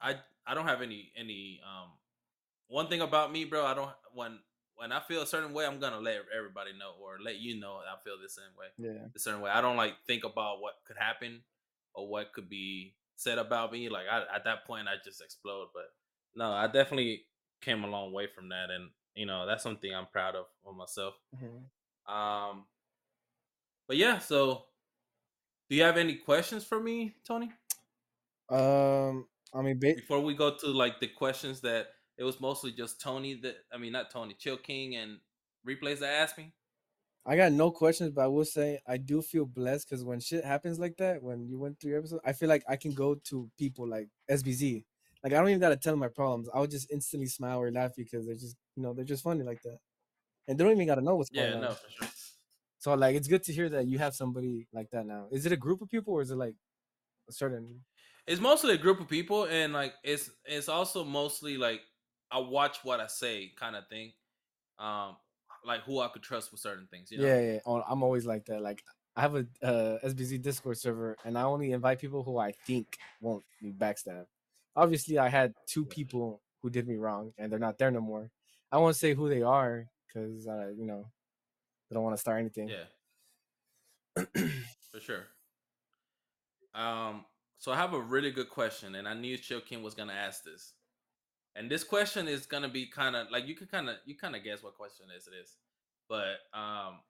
Speaker 2: I I don't have any any um one thing about me, bro. I don't when when I feel a certain way, I'm gonna let everybody know or let you know I feel the same way.
Speaker 3: Yeah,
Speaker 2: a certain way. I don't like think about what could happen or what could be said about me. Like I, at that point, I just explode. But no, I definitely came a long way from that, and you know that's something I'm proud of on myself.
Speaker 3: Mhm.
Speaker 2: Um, but yeah, so do you have any questions for me, Tony?
Speaker 3: Um, I mean, ba-
Speaker 2: Before we go to like the questions that it was mostly just Tony that I mean not Tony, Chill King and replays that asked me.
Speaker 3: I got no questions, but I will say I do feel blessed because when shit happens like that, when you went through your episode, I feel like I can go to people like SBZ. Like I don't even gotta tell them my problems. I would just instantly smile or laugh because they're just you know they're just funny like that, and they don't even gotta know what's going
Speaker 2: Yeah,
Speaker 3: on.
Speaker 2: Yeah, no, for sure.
Speaker 3: So like it's good to hear that you have somebody like that now. Is it a group of people or is it like a certain?
Speaker 2: it's mostly a group of people and like it's it's also mostly like I watch what I say kind of thing. Um like who I could trust with certain things, you know.
Speaker 3: Yeah, yeah. Oh, I'm always like that. Like I have a uh, SBZ Discord server, and I only invite people who I think won't be backstab. Obviously, I had two people who did me wrong, and they're not there no more. I won't say who they are because uh, you know I don't want to start anything.
Speaker 2: Yeah. For sure. Um so I have a really good question and I knew Chill King was gonna ask this. And this question is gonna be kind of like you can kind of you kind of guess what question this it is. But um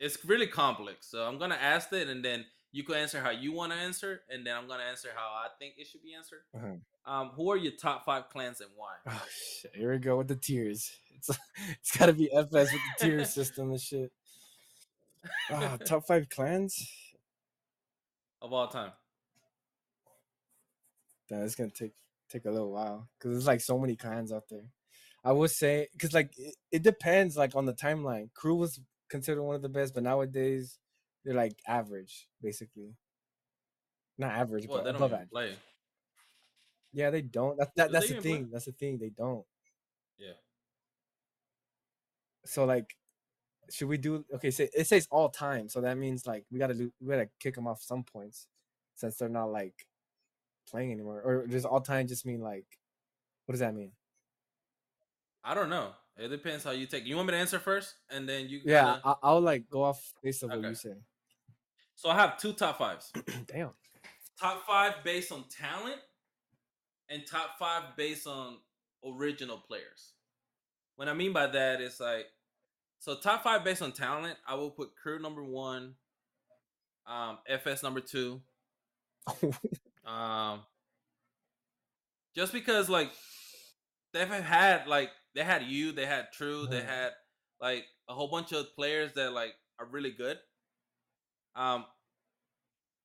Speaker 2: it's really complex. So I'm gonna ask it and then you can answer how you want to answer, and then I'm gonna answer how I think it should be answered.
Speaker 3: Uh-huh.
Speaker 2: Um, who are your top five clans and why?
Speaker 3: Oh shit! Here we go with the tears. It's it's got to be FS with the tier system and shit. Ah, top five clans.
Speaker 2: Of all time.
Speaker 3: Damn, it's gonna take take a little while because there's like so many clans out there. I would say because like it, it depends like on the timeline. Crew was considered one of the best, but nowadays they're like average, basically. Not average,
Speaker 2: Well,
Speaker 3: but
Speaker 2: they don't
Speaker 3: above average.
Speaker 2: play.
Speaker 3: Yeah, they don't. That, that that's the
Speaker 2: even play?
Speaker 3: thing. That's the thing. They don't.
Speaker 2: Yeah.
Speaker 3: So like, should we do? Okay, say it says all time, so that means like we gotta do. We gotta kick them off some points, since they're not like playing anymore. Or does all time just mean like? What does that mean?
Speaker 2: I don't know. It depends how you take. You want me to answer first, and then you.
Speaker 3: Yeah,
Speaker 2: kinda-
Speaker 3: I, I'll like go off based on what you say.
Speaker 2: So I have two top fives.
Speaker 3: Damn.
Speaker 2: top five based on talent, and top five based on original players. What I mean by that is like, so top five based on talent, I will put Crew number one, um, FS number two, Um, just because like they've had like they had you, they had True, they had like a whole bunch of players that like are really good. Um,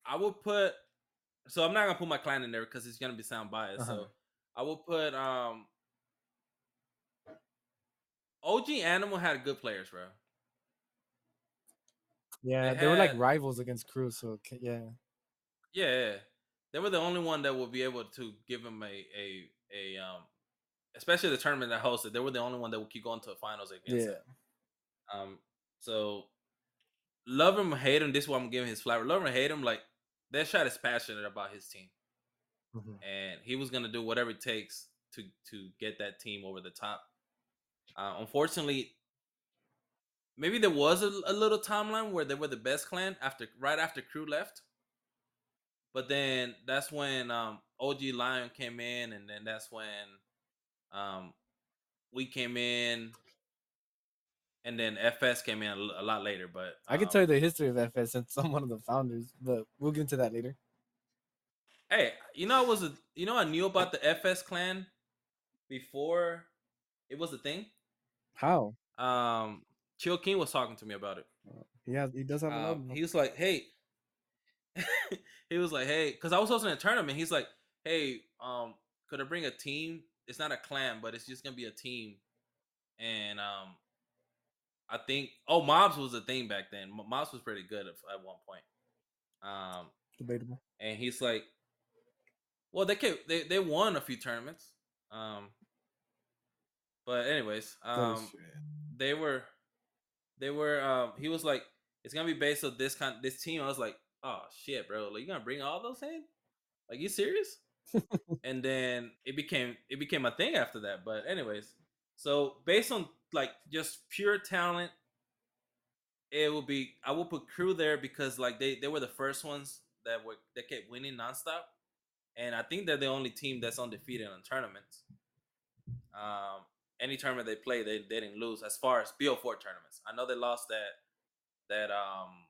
Speaker 2: I would put so I'm not gonna put my clan in there because it's gonna be sound biased.
Speaker 3: Uh-huh.
Speaker 2: So I will put um OG Animal had good players, bro.
Speaker 3: yeah,
Speaker 2: They
Speaker 3: they were like rivals against Crew, so yeah.
Speaker 2: Yeah, yeah. They were the only one that would be able to give him a a a um, especially the tournament that hosted. They were the only one that would keep going to the finals against.
Speaker 3: Yeah.
Speaker 2: him. Um. So, love him, or hate him. This is what I'm giving his flower. Love him, or hate him. Like that shot is passionate about his team,
Speaker 3: Mhm.
Speaker 2: and he was gonna do whatever it takes to to get that team over the top. Uh, unfortunately, maybe there was a, a little timeline where they were the best clan after right after crew left. But then that's when um, OG Lion came in, and then that's when um, we came in, and then FS came in a lot later. But
Speaker 3: I can
Speaker 2: um,
Speaker 3: tell you the history of FS since I'm one of the founders, but we'll get into that later.
Speaker 2: Hey, you know, I was a, you know, I knew about the FS clan before it was a thing.
Speaker 3: How?
Speaker 2: Um, Chill King was talking to me about it.
Speaker 3: Yeah, he does have a
Speaker 2: Um, he was like, "Hey," he was like, "Hey," because I was hosting a tournament. He's like, "Hey, um, could I bring a team? It's not a clan, but it's just gonna be a team." And um, I think oh, mobs was a thing back then. Mobs was pretty good at, at one point. Um,
Speaker 3: Debatable.
Speaker 2: and he's like, "Well, they can they they won a few tournaments." Um, but anyways, um, they were they were um he was like it's gonna be based on this kind this team i was like oh shit bro like you gonna bring all those in? Like you serious? And then it became it became a thing after that but anyways so based on like just pure talent it will be i will put crew there because like they they were the first ones that were that kept winning nonstop and i think they're the only team that's undefeated in tournaments. Um any tournament they play, they, they didn't lose as far as BO4 tournaments. I know they lost that that um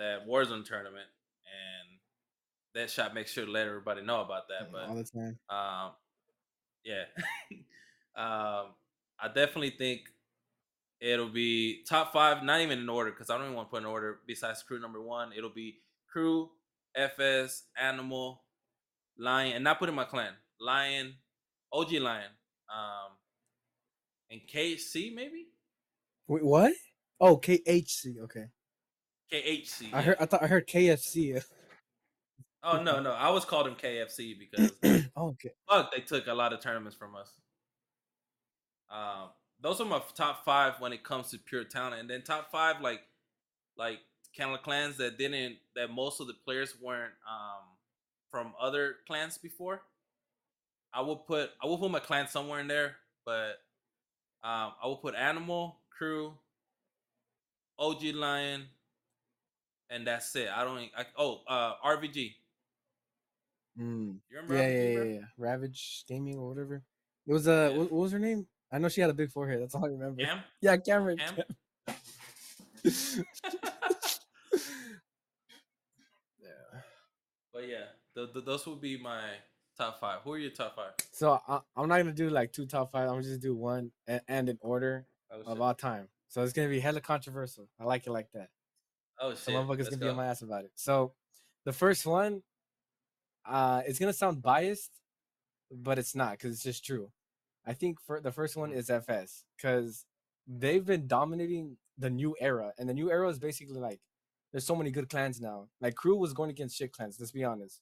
Speaker 2: that Warzone tournament and that shot makes sure to let everybody know about that. But
Speaker 3: all the time.
Speaker 2: um yeah. um I definitely think it'll be top five, not even in order, because I don't even want to put an order besides crew number one. It'll be crew, FS, animal, lion, and not putting my clan. Lion, OG Lion, um, and KC maybe?
Speaker 3: Wait, what? Oh, KHC. Okay.
Speaker 2: KHC.
Speaker 3: I heard. I thought I heard KFC.
Speaker 2: Oh no, no. I always called him KFC because
Speaker 3: oh, okay.
Speaker 2: fuck, they took a lot of tournaments from us. Um, those are my top five when it comes to pure talent, and then top five like like kind of clans that didn't that most of the players weren't um from other clans before. I will put I will put my clan somewhere in there, but um I will put Animal Crew, OG Lion, and that's it. I don't. I, oh, uh, RVG.
Speaker 3: Mm.
Speaker 2: You remember
Speaker 3: Yeah,
Speaker 2: RVG,
Speaker 3: yeah,
Speaker 2: bro?
Speaker 3: yeah, yeah. Ravage Gaming or whatever. It was uh,
Speaker 2: Yeah.
Speaker 3: what, what was her name? I know she had a big forehead. That's all I remember.
Speaker 2: Cam?
Speaker 3: Yeah, Cameron.
Speaker 2: Cam?
Speaker 3: yeah.
Speaker 2: But yeah, th- th- those would be my top five. Who are your top five?
Speaker 3: So I, I'm not gonna do like two top five. I'm gonna just do one and, and in order
Speaker 2: Oh,
Speaker 3: of all time. So it's gonna be hella controversial. I like it like that.
Speaker 2: Oh shit!
Speaker 3: motherfuckers
Speaker 2: Let's
Speaker 3: gonna be on
Speaker 2: go.
Speaker 3: my ass about it. So the first one, uh, it's gonna sound biased, but it's not because it's just true. I think for the first one
Speaker 2: Mhm.
Speaker 3: is FS because they've been dominating the new era, and the new era is basically like there's so many good clans now. Like Crew was going against shit clans. Let's be honest.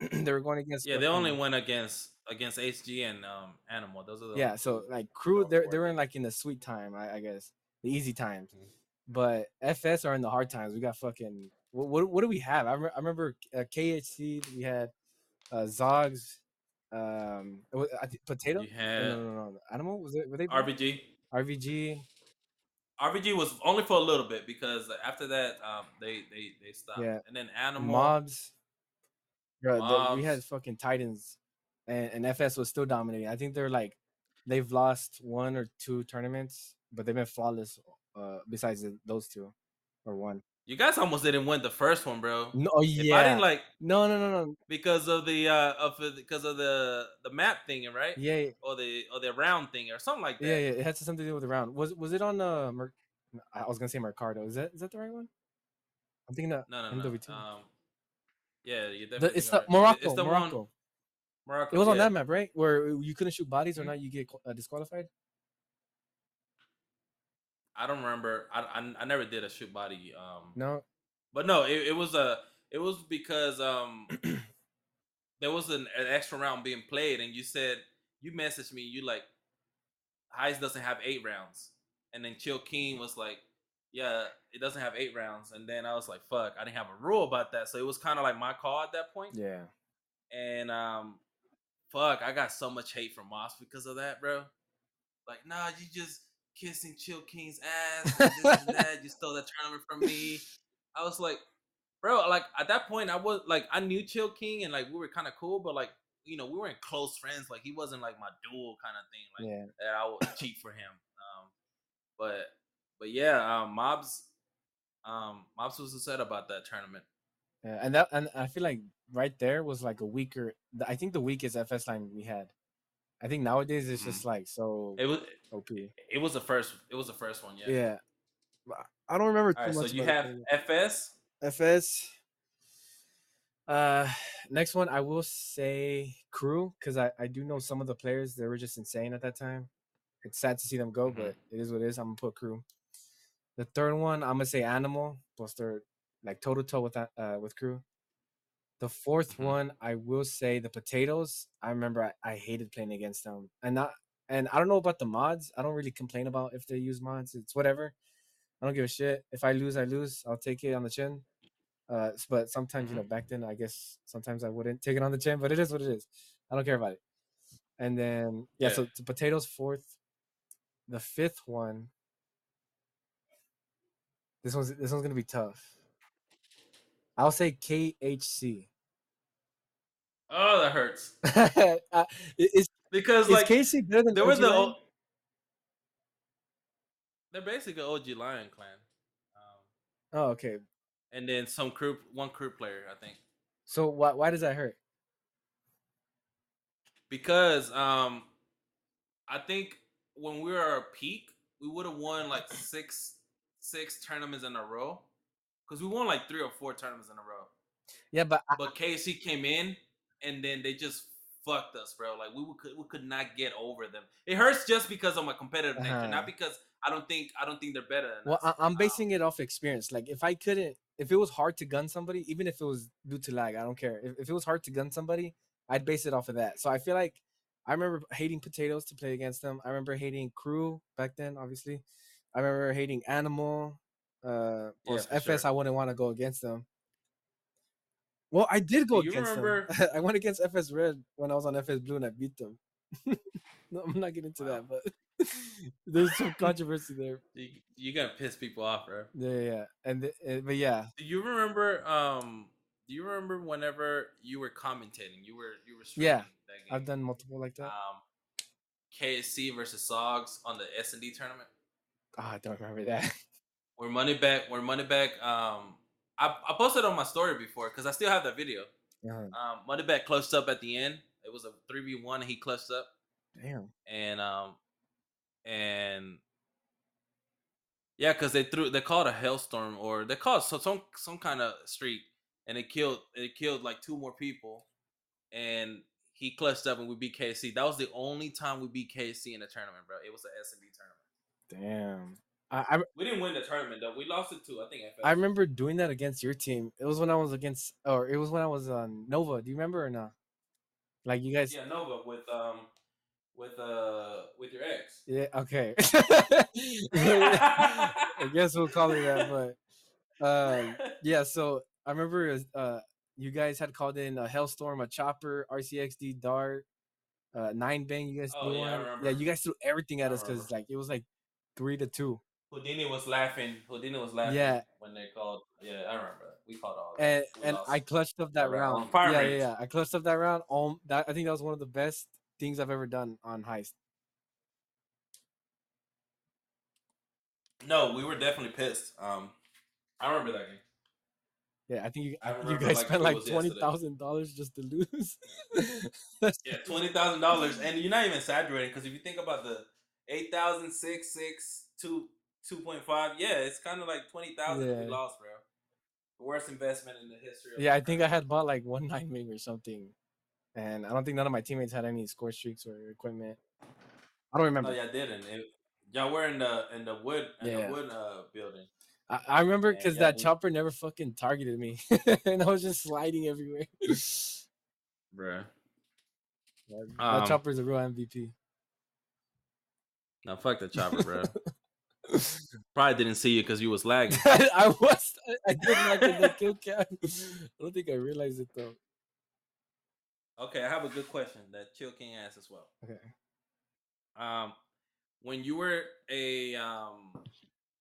Speaker 3: they were going against
Speaker 2: Yeah, they only went against against HG and um Animal. Those are the
Speaker 3: yeah so like crew they're they're in like in the sweet time I, I guess the easy times
Speaker 2: Mhm.
Speaker 3: But fs are in the hard times we got fucking what what, what do we have i, re- I remember uh, khc we had uh zogs um was- I potato
Speaker 2: You
Speaker 3: No, no, no, no, animal was it were they big?
Speaker 2: RVG.
Speaker 3: rvg
Speaker 2: RVG was only for a little bit because after that um they they they stopped.
Speaker 3: Yeah.
Speaker 2: And then Animal.
Speaker 3: mobs Bro, the- we had fucking titans and, and fs was still dominating i think they're like they've lost one or two tournaments but they've been flawless uh besides those two or one
Speaker 2: You guys almost didn't win the first one, bro.
Speaker 3: No, oh,
Speaker 2: If
Speaker 3: yeah.
Speaker 2: I didn't like
Speaker 3: no, no, no, no.
Speaker 2: because of the uh of the, because of the the map thing, right?
Speaker 3: Yeah, yeah,
Speaker 2: Or the or the round thing or something like that.
Speaker 3: yeah, yeah. It had something to do with the round. Was was it on uh? Mer- I was gonna say Mercado. Is that is that the right one? I'm thinking that
Speaker 2: No, no, no.
Speaker 3: MW2.
Speaker 2: Um, yeah, you
Speaker 3: The- it's the. Morocco.
Speaker 2: It's the
Speaker 3: Morocco.
Speaker 2: one. Morocco.
Speaker 3: It was on
Speaker 2: yeah.
Speaker 3: that map, right? Where you couldn't shoot bodies or
Speaker 2: Mhm.
Speaker 3: not, you get uh, disqualified.
Speaker 2: I don't remember. I, I I never did a shoot body. Um,
Speaker 3: No.
Speaker 2: but no, it, it was a it was because um there was an, an extra round being played, and you said you messaged me. You like Heist doesn't have eight rounds, and then Chill King was like, yeah, it doesn't have eight rounds, and then I was like, fuck, I didn't have a rule about that, so it was kind of like my call at that point.
Speaker 3: Yeah.
Speaker 2: and um fuck i got so much hate from mobs because of that bro like nah you just kissing chill king's ass and this and that you stole that tournament from me i was like bro like at that point i was like i knew chill king and like we were kind of cool but like you know we weren't close friends like he wasn't like my dual kind of thing like
Speaker 3: Yeah.
Speaker 2: that i would cheat for him um but but yeah um mobs um mobs was upset about that tournament
Speaker 3: Yeah, and that and I feel like right there was like a weaker. I think the weakest FS line we had. I think nowadays it's just like so
Speaker 2: it was
Speaker 3: OP.
Speaker 2: it was the first it was the first one yeah
Speaker 3: Yeah. I don't remember too
Speaker 2: right, so
Speaker 3: much.
Speaker 2: you have
Speaker 3: it.
Speaker 2: FS.
Speaker 3: FS. Uh, next one I will say crew because I I do know some of the players they were just insane at that time. It's sad to see them go,
Speaker 2: Mhm.
Speaker 3: but it is what it is. I'm gonna put crew. The third one I'm gonna say animal. Plus they're like toe to toe with that uh with crew. The 4th
Speaker 2: Mhm.
Speaker 3: one I will say the potatoes. I remember I, I hated playing against them, and not and I don't know about the mods. I don't really complain about if they use mods. It's whatever. I don't give a shit. If I lose, I lose. I'll take it on the chin. Uh, but sometimes, you know, back then, I guess sometimes I wouldn't take it on the chin, but it is what it is. I don't care about it. And then, yeah,
Speaker 2: Yeah.
Speaker 3: so the potatoes fourth. The fifth one. This one's this one's gonna be tough. I'll say KHC.
Speaker 2: Oh, that hurts
Speaker 3: uh, is
Speaker 2: because
Speaker 3: is
Speaker 2: like
Speaker 3: KC better than
Speaker 2: were
Speaker 3: OG
Speaker 2: the they're basically OG Lion Clan, um,
Speaker 3: Oh, okay.
Speaker 2: and then some crew one crew player I think
Speaker 3: So why why does that hurt?
Speaker 2: because um I think when we were at our peak we would have won like six six tournaments in a row because we won like three or four tournaments in a row.
Speaker 3: Yeah, but I,
Speaker 2: But KC came in and then they just fucked us, bro. Like we could we could not get over them. It hurts just because of my competitive nature,
Speaker 3: Uh-huh.
Speaker 2: not because I don't think I don't think they're better than
Speaker 3: Well,
Speaker 2: us.
Speaker 3: I, I'm
Speaker 2: Um,
Speaker 3: basing it off experience. Like, if I couldn't, if it was hard to gun somebody, even if it was due to lag, I don't care. If, if it was hard to gun somebody, I'd base it off of that. So I feel like I remember hating potatoes to play against them. I remember hating crew back then, obviously. I remember hating animal. Uh,
Speaker 2: Yeah,
Speaker 3: FS,
Speaker 2: sure.
Speaker 3: I wouldn't want to go against them. Well, I did go
Speaker 2: you
Speaker 3: against
Speaker 2: remember-
Speaker 3: them. I went against FS Red when I was on FS Blue and I beat them. no, I'm not getting into that, but there's some controversy there.
Speaker 2: you, you gonna piss people off, bro.
Speaker 3: Yeah, yeah, and uh, but yeah,
Speaker 2: Do you remember? Um, do you remember whenever you were commentating? You were you were
Speaker 3: Yeah,
Speaker 2: streaming that game.
Speaker 3: I've done multiple like that.
Speaker 2: um KSC versus Sogs on the S and D tournament.
Speaker 3: Oh, I don't remember that.
Speaker 2: Where Moneyback, where Moneyback, um, I, I posted on my story before because I still have that video.
Speaker 3: Uh-huh.
Speaker 2: Um, Moneyback clutched up at the end. It was a three v one, and he clutched up,
Speaker 3: Damn.
Speaker 2: and um, and yeah, because they threw they called a hellstorm or they called so some some kind of streak, and it killed it killed like two more people, and he clutched up and we beat KC. That was the only time we beat KC in a tournament, bro. It was an S and D tournament.
Speaker 3: Damn. I, I
Speaker 2: We didn't win the tournament though. We lost it to I think FS.
Speaker 3: I remember doing that against your team. It was when I was against, or it was when I was on Nova. Do you remember or not? Like you guys.
Speaker 2: Yeah, Nova with um with uh with your ex.
Speaker 3: Yeah. Okay. I guess we'll call it that. But um, yeah. So I remember uh, you guys had called in a Hellstorm, a Chopper, RCXD, Dart, uh, Nine Bang. You guys
Speaker 2: Oh,
Speaker 3: threw
Speaker 2: yeah, remember.
Speaker 3: you guys threw everything at us because like it was like three to two.
Speaker 2: Houdini was laughing. Houdini was laughing.
Speaker 3: Yeah.
Speaker 2: When they called. Yeah, I remember. We called all.
Speaker 3: and and
Speaker 2: lost.
Speaker 3: I clutched up that
Speaker 2: round.
Speaker 3: round.
Speaker 2: Fire
Speaker 3: yeah, yeah, yeah. I clutched up that round. Um, that I think that was one of the best things I've ever done on heist.
Speaker 2: No, we were definitely pissed. Um, I remember that game.
Speaker 3: Yeah, I think you,
Speaker 2: I
Speaker 3: you guys
Speaker 2: like
Speaker 3: spent like twenty thousand dollars just to lose.
Speaker 2: Yeah, twenty thousand dollars, and you're not even exaggerating because if you think about the eight thousand six six two two point five, yeah, it's kind of like twenty thousand we lost, bro. The worst investment in the history. of
Speaker 3: yeah, I think I had bought like one nine bang or something, and I don't think none of my teammates had any score streaks or equipment. I don't remember.
Speaker 2: No, y'all didn't. It, y'all were in the in the wood in
Speaker 3: Yeah.
Speaker 2: the wood uh, building.
Speaker 3: I, I remember
Speaker 2: Yeah,
Speaker 3: because
Speaker 2: yeah,
Speaker 3: that
Speaker 2: we-
Speaker 3: chopper never fucking targeted me, and I was just sliding everywhere.
Speaker 2: Bruh.
Speaker 3: that
Speaker 2: Um,
Speaker 3: chopper's a real MVP.
Speaker 2: Now fuck the chopper, bro. Probably didn't see you because you was lagging.
Speaker 3: I was. I did not get the kill cam. I don't think I realized it though.
Speaker 2: Okay, I have a good question that Chill King asked as well.
Speaker 3: Okay.
Speaker 2: Um, when you were a um,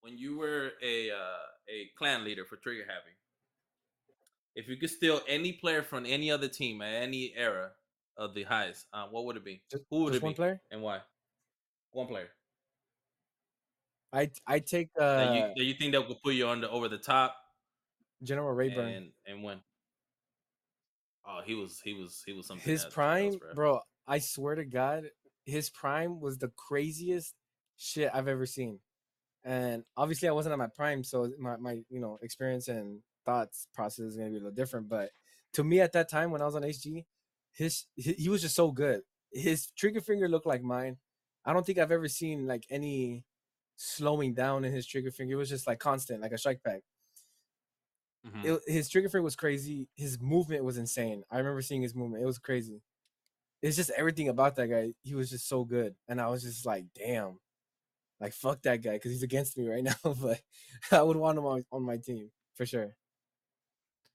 Speaker 2: when you were a uh, a clan leader for Trigger Happy, if you could steal any player from any other team at any era of the heist, uh, what would it be?
Speaker 3: Just-
Speaker 2: Who would
Speaker 3: Just
Speaker 2: it
Speaker 3: one
Speaker 2: be
Speaker 3: player.
Speaker 2: and why? One player
Speaker 3: I I take
Speaker 2: that you
Speaker 3: uh,
Speaker 2: that you think that could put you on the over the top
Speaker 3: General Rayburn.
Speaker 2: and and win. Oh, he was he was he was something.
Speaker 3: his
Speaker 2: else,
Speaker 3: prime,
Speaker 2: bro.
Speaker 3: bro. I swear to God, his prime was the craziest shit I've ever seen. And obviously, I wasn't at my prime, so my, my you know experience and thoughts process is gonna be a little different. But to me, at that time when I was on HG, his he, he was just so good. His trigger finger looked like mine. I don't think I've ever seen like any slowing down in his trigger finger. It was just like constant, like a strike back.
Speaker 2: Mhm.
Speaker 3: It, his trigger finger was crazy. His movement was insane. I remember seeing his movement. It was crazy. It's just everything about that guy. He was just so good, and I was just like, damn, like fuck that guy because he's against me right now. but I would want him on, on my team for sure.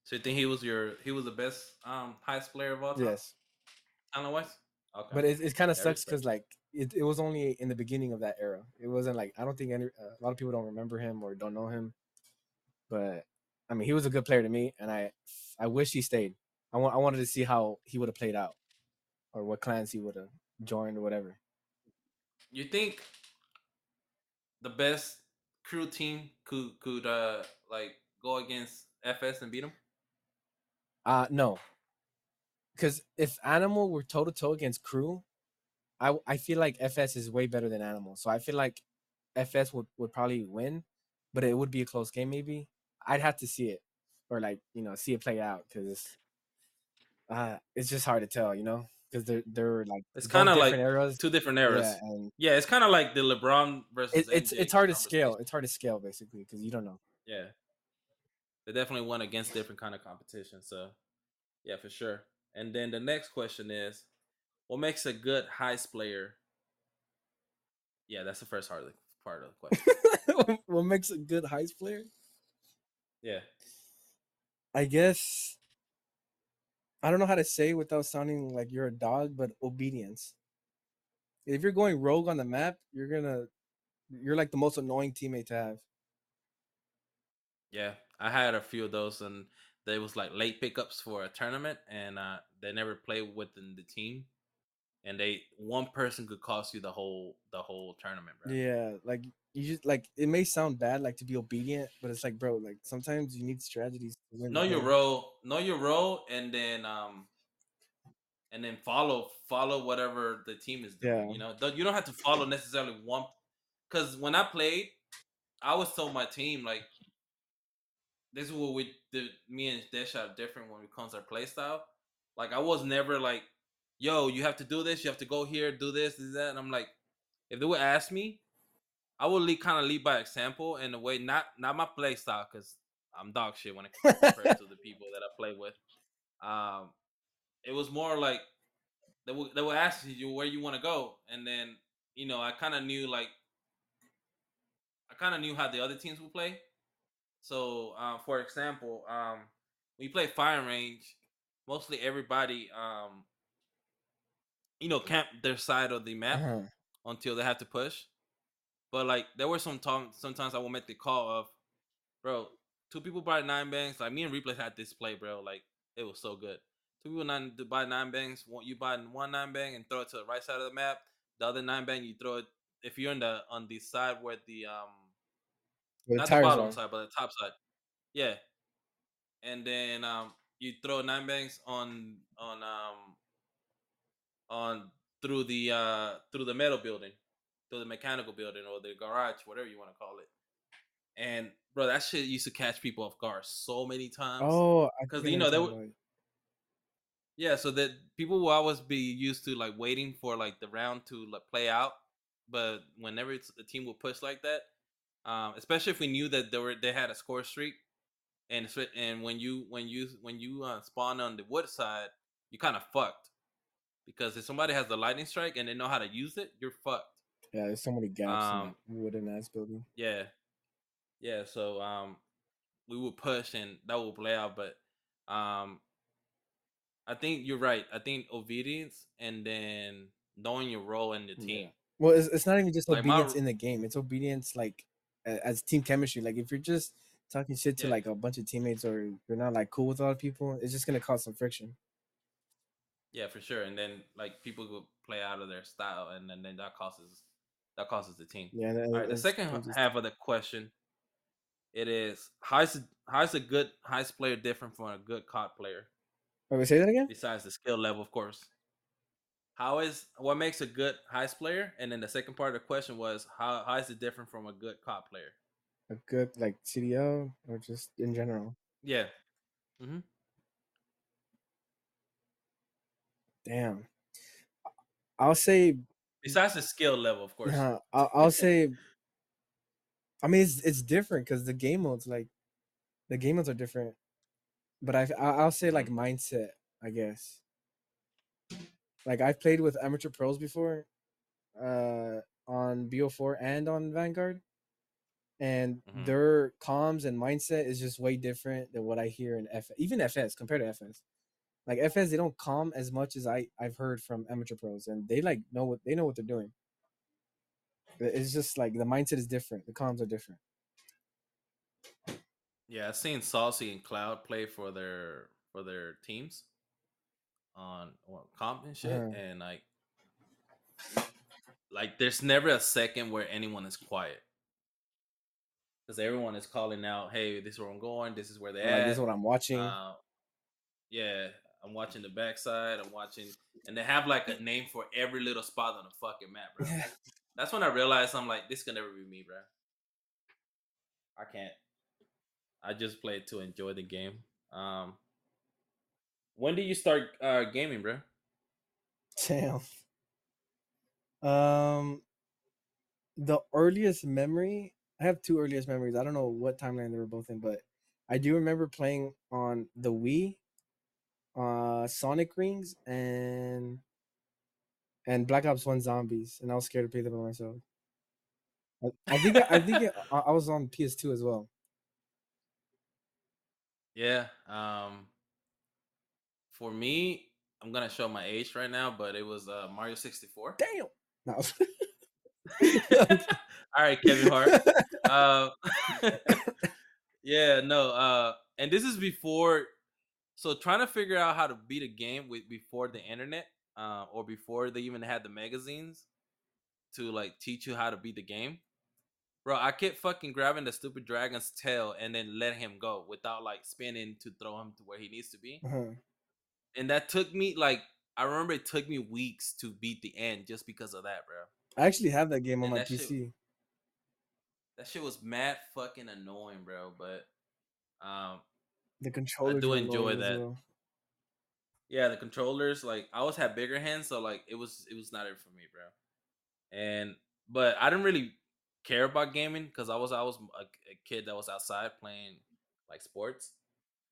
Speaker 2: So you think he was your he was the best um heist player of all time?
Speaker 3: Yes,
Speaker 2: talent wise. Okay,
Speaker 3: but it, it kind of sucks because like it, it was only in the beginning of that era. It wasn't like I don't think any a lot of people don't remember him or don't know him. But I mean, he was a good player to me, and I I wish he stayed. I want I wanted to see how he would have played out, or what clans he would have joined or whatever.
Speaker 2: you think the best crew team could could uh like go against FS and beat him?
Speaker 3: Uh no. Because if Animal were toe to toe against Crew, I I feel like FS is way better than Animal. So I feel like FS would, would probably win, but it would be a close game maybe. I'd have to see it or like you know see it play out because uh it's just hard to tell, you know, because they're they're like
Speaker 2: It's kinda like
Speaker 3: eras.
Speaker 2: Two different eras.
Speaker 3: Yeah, and
Speaker 2: Yeah, it's kind of like the LeBron versus.
Speaker 3: it, it's it's hard to scale. It's hard to scale basically because you don't know.
Speaker 2: Yeah, they definitely went against different kind of competition. So, yeah, for sure. And then the next question is, what makes a good heist player? Yeah, that's the first part of the, part of the question.
Speaker 3: what makes a good heist player?
Speaker 2: yeah,
Speaker 3: I guess I don't know how to say without sounding like you're a dog, but obedience. If you're going rogue on the map, you're gonna you're like the most annoying teammate to have.
Speaker 2: yeah. I had a few of those, and they was like late pickups for a tournament, and uh, they never played within the team, and they one person could cost you the whole the whole tournament, bro.
Speaker 3: Yeah, like you just like it may sound bad like to be obedient, but it's like bro, like sometimes you need strategies. To win
Speaker 2: know your
Speaker 3: game.
Speaker 2: role know your role and then um and then follow follow whatever the team is doing
Speaker 3: Yeah.
Speaker 2: you know you don't have to follow necessarily one because when i played i was told my team like this is what we did me and Desh are different when it comes to our play style like i was never like yo you have to do this you have to go here do this do that and i'm like if they would ask me i would lead kind of lead by example in a way not not my play style because i'm dog shit when it compared to the people that I play with. Um, it was more like they would they would ask you where you want to go, and then you know I kind of knew like I kind of knew how the other teams would play. So, uh, for example, um, when you play fire range, mostly everybody, um, you know, camp their side of the map
Speaker 3: Uh-huh.
Speaker 2: until they have to push. But like there were some times sometimes I will make the call of, bro, two people buy nine bangs. Like me and Replay had this play, bro. Like it was so good. Two people nine to buy nine bangs. One you buy one nine bang and throw it to the right side of the map. The other nine bang you throw it if you're on the on the side where the um
Speaker 3: the
Speaker 2: not the bottom
Speaker 3: are.
Speaker 2: side but the top side. Yeah, and then um, you throw nine bangs on on um on through the uh through the metal building, through the mechanical building or the garage, whatever you want to call it. And bro, that shit used to catch people off guard so many times.
Speaker 3: Oh, because
Speaker 2: you know, they
Speaker 3: saw
Speaker 2: would-
Speaker 3: that.
Speaker 2: Yeah, so that people will always be used to like waiting for like the round to like play out, but whenever it's, the team will push like that, um, especially if we knew that they were they had a score streak, and and when you when you when you uh, spawn on the wood side, you kind of fucked because if somebody has the lightning strike and they know how to use it, you're fucked.
Speaker 3: Yeah, there's so many gaps in
Speaker 2: Um,
Speaker 3: that wooden ass building.
Speaker 2: Yeah, yeah. So um, we would push and that will play out, but um, I think you're right. I think obedience and then knowing your role in the
Speaker 3: Yeah.
Speaker 2: team.
Speaker 3: Well, it's, it's not even just
Speaker 2: Like,
Speaker 3: obedience
Speaker 2: r-
Speaker 3: in the game. It's obedience like as team chemistry. Like if you're just talking shit to
Speaker 2: Yeah.
Speaker 3: like a bunch of teammates or you're not like cool with a lot of people, it's just gonna cause some friction.
Speaker 2: Yeah, for sure. And then like people will play out of their style, and then, then that causes that causes the team.
Speaker 3: Yeah.
Speaker 2: All right, the second
Speaker 3: just-
Speaker 2: half of the question, it is how's a, how's a good heist player different from a good COD player?
Speaker 3: Wait, wait, say that again.
Speaker 2: Besides the skill level, of course. How is what makes a good heist player? And then the second part of the question was how how is it different from a good COD player?
Speaker 3: A good like CDO or just in general.
Speaker 2: Yeah. Hmm.
Speaker 3: Damn. I'll say
Speaker 2: Besides the skill level, of course.
Speaker 3: Nah, I'll, I'll say. I mean, it's it's different because the game modes like, the game modes are different. But I I- I'll say like mindset, I guess. Like I've played with amateur pros before, uh, on BO4 and on Vanguard, and
Speaker 2: Mhm.
Speaker 3: their comms and mindset is just way different than what I hear in F. Even FS compared to FS. Like FS, they don't calm as much as I I've heard from amateur pros, and they like know what they know what they're doing. It's just like the mindset is different. The comms are different.
Speaker 2: Yeah, I've seen Saucy and Cloud play for their for their teams on well, comp and shit,
Speaker 3: Uh-huh.
Speaker 2: and like, like there's never a second where anyone is quiet because everyone is calling out, "Hey, this is where I'm going. This is where they're
Speaker 3: Like,
Speaker 2: at."
Speaker 3: this is what I'm watching.
Speaker 2: Uh, yeah, I'm watching the backside. I'm watching, and they have like a name for every little spot on the fucking map, bro. That's when I realized I'm like, this can never be me, bro. I can't. I just play it to enjoy the game. Um, when did you start uh, gaming, bro?
Speaker 3: Damn. Um, the earliest memory I have two earliest memories. I don't know what timeline they were both in, but I do remember playing on the Wii, uh, Sonic Rings, and and Black Ops One Zombies, and I was scared to play them by myself. I, I think I, I think it, I, I was on PS2 as well.
Speaker 2: Yeah. Um, for me, I'm gonna show my age right now, but it was uh, Mario 64.
Speaker 3: Damn. No.
Speaker 2: All right, Kevin Hart. uh, yeah, no, uh, and this is before. So trying to figure out how to beat a game with before the internet, uh, or before they even had the magazines to like teach you how to beat the game. Bro, I kept fucking grabbing the stupid dragon's tail and then let him go without like spinning to throw him to where he needs to be.
Speaker 3: Uh-huh.
Speaker 2: And that took me like I remember it took me weeks to beat the end just because of that, bro.
Speaker 3: I actually have that game on my
Speaker 2: that shit-
Speaker 3: PC.
Speaker 2: That shit was mad fucking annoying, bro. But um,
Speaker 3: The controller.
Speaker 2: I do enjoy that.
Speaker 3: Well.
Speaker 2: yeah, the controllers like I always had bigger hands, so like it was it was not it for me, bro. And but I didn't really care about gaming because I was I was a, a kid that was outside playing like sports.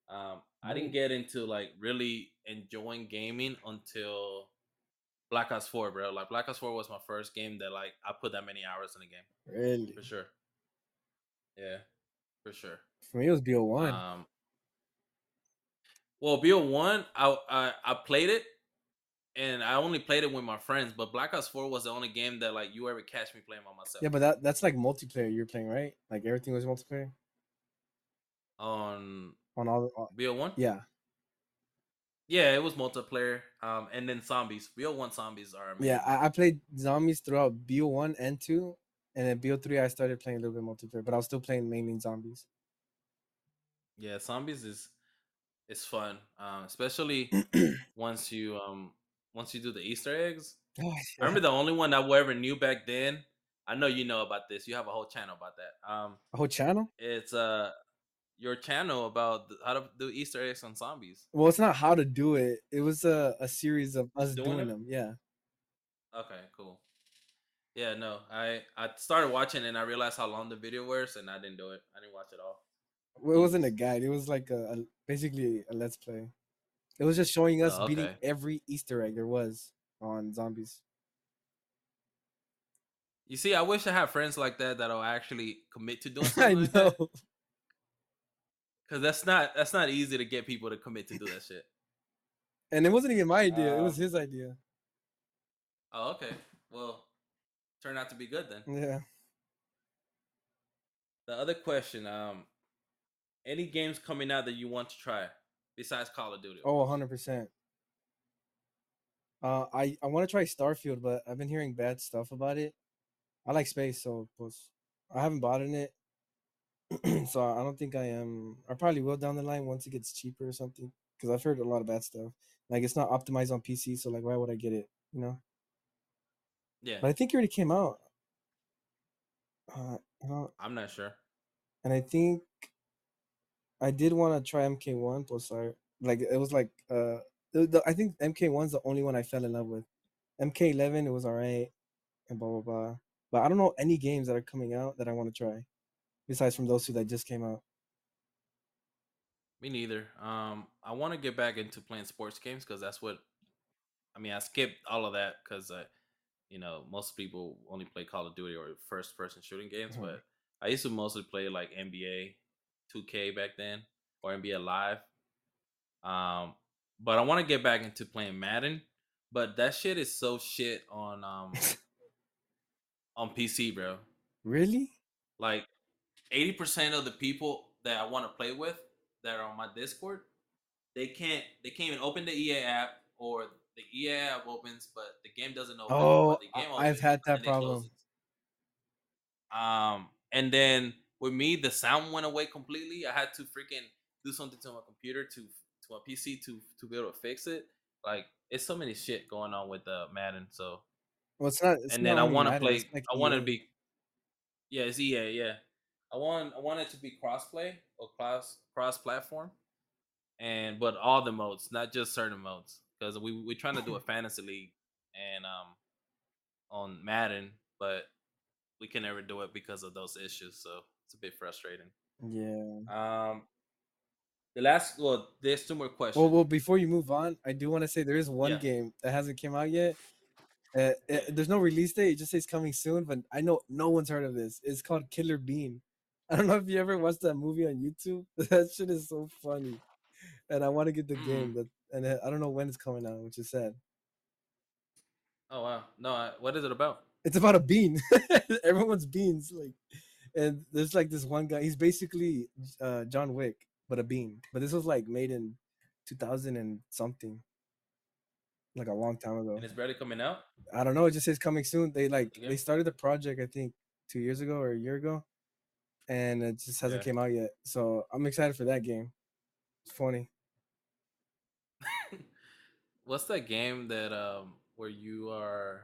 Speaker 2: Um, I didn't get into like really enjoying gaming until Black Ops Four, bro. Like Black Ops Four was my first game that like I put that many hours in the game
Speaker 3: Really?
Speaker 2: for sure. Yeah, for sure.
Speaker 3: For me, it was BO1.
Speaker 2: Um, well, BO one, I, I I played it, and I only played it with my friends. But Black Ops Four was the only game that like you ever catch me playing by myself.
Speaker 3: yeah, but that that's like multiplayer you're playing, right? Like everything was multiplayer
Speaker 2: on
Speaker 3: on all. all
Speaker 2: BO one,
Speaker 3: yeah.
Speaker 2: yeah, it was multiplayer. Um, and then zombies. BO one zombies are amazing.
Speaker 3: Yeah, I, I played zombies throughout BO1 and 2, and then BO3 I started playing a little bit multiplayer, but I was still playing mainly zombies.
Speaker 2: Yeah, zombies is is fun, um, especially once you um once you do the Easter eggs.
Speaker 3: Oh,
Speaker 2: I
Speaker 3: yeah.
Speaker 2: remember the only one that we ever knew back then. I know you know about this. You have a whole channel about that. Um,
Speaker 3: A whole channel?
Speaker 2: it's uh your channel about how to do Easter eggs on zombies.
Speaker 3: Well, it's not how to do it. It was a, a series of us
Speaker 2: Doing
Speaker 3: doing,
Speaker 2: them?
Speaker 3: Yeah.
Speaker 2: Okay, cool. Yeah, no, I I started watching and I realized how long the video was, and I didn't do it. I didn't watch it all.
Speaker 3: Well, it wasn't a guide. It was like a, a basically a let's play. It was just showing us
Speaker 2: Oh,
Speaker 3: beating every Easter egg there was on zombies.
Speaker 2: You see, I wish I had friends like that that'll actually commit to doing
Speaker 3: I
Speaker 2: something like that.
Speaker 3: know.
Speaker 2: Because that's not that's not easy to get people to commit to do that shit.
Speaker 3: And it wasn't even my idea. it was his idea.
Speaker 2: Oh, okay. Well, turned out to be good then.
Speaker 3: Yeah.
Speaker 2: The other question, um, any games coming out that you want to try besides Call of Duty?
Speaker 3: Oh, 100%. Uh, I, I want to try Starfield, but I've been hearing bad stuff about it. I like space, so I haven't bought in it. so I don't think I am. I probably will down the line once it gets cheaper or something. Because I've heard a lot of bad stuff. Like it's not optimized on PC, so like why would I get it? You know.
Speaker 2: yeah,
Speaker 3: But I think it already came out. Uh,
Speaker 2: I'm not sure.
Speaker 3: and I think I did want to try MK1 plus I like it was like uh the, the, I think MK1's the only one I fell in love with. MK11 it was alright and blah blah blah. But I don't know any games that are coming out that I want to try besides from those two that just came out.
Speaker 2: Me neither. Um, I want to get back into playing sports games because that's what. I mean, I skipped all of that because I, you know, most people only play Call of Duty or first-person shooting games.
Speaker 3: Mhm.
Speaker 2: But I used to mostly play like NBA, 2K back then, or NBA Live. Um, but I want to get back into playing Madden. But that shit is so shit on um on PC, bro
Speaker 3: Really?
Speaker 2: like 80% of the people that I want to play with that are on my Discord, they can't they can't even open the EA app or the EA app opens, but the game doesn't open.
Speaker 3: Oh,
Speaker 2: the game
Speaker 3: I- I've had that problem.
Speaker 2: Um, and then with me, the sound went away completely. I had to freaking do something to my computer to to my PC to to be able to fix it. Like it's so many shit going on with uh, Madden. So
Speaker 3: Well, it's not. It's
Speaker 2: and
Speaker 3: not
Speaker 2: then I want to play.
Speaker 3: like
Speaker 2: I want to be. Yeah, it's EA. Yeah, I want. I want it to be crossplay or cross cross platform, and but all the modes, not just certain modes, because we we're trying to do a fantasy league and um on Madden, but we can never do it because of those issues. So it's a bit frustrating.
Speaker 3: Yeah.
Speaker 2: Um, the last well, there's two more questions.
Speaker 3: Well, well, before you move on, I do want to say there is one
Speaker 2: Yeah.
Speaker 3: game that hasn't came out yet. Uh,
Speaker 2: Yeah.
Speaker 3: uh, there's no release date. It just says coming soon, but I know no one's heard of this. It's called Killer Bean. I don't know if you ever watched that movie on YouTube. that shit is so funny, and I want to get the
Speaker 2: Mm.
Speaker 3: game. That and uh, I don't know when it's coming out, which is sad.
Speaker 2: oh wow, no, I, what is it about?
Speaker 3: It's about a bean. Everyone's beans, like, and there's like this one guy. He's basically uh, John Wick, but a bean. But this was like made in 2000 and something, like a long time ago.
Speaker 2: And it's barely coming out.
Speaker 3: I don't know. It just says coming soon. They like
Speaker 2: Okay.
Speaker 3: they started the project I think two years ago or a year ago, and it just hasn't
Speaker 2: Yeah.
Speaker 3: came out yet. So I'm excited for that game. It's funny.
Speaker 2: What's that game that um where you are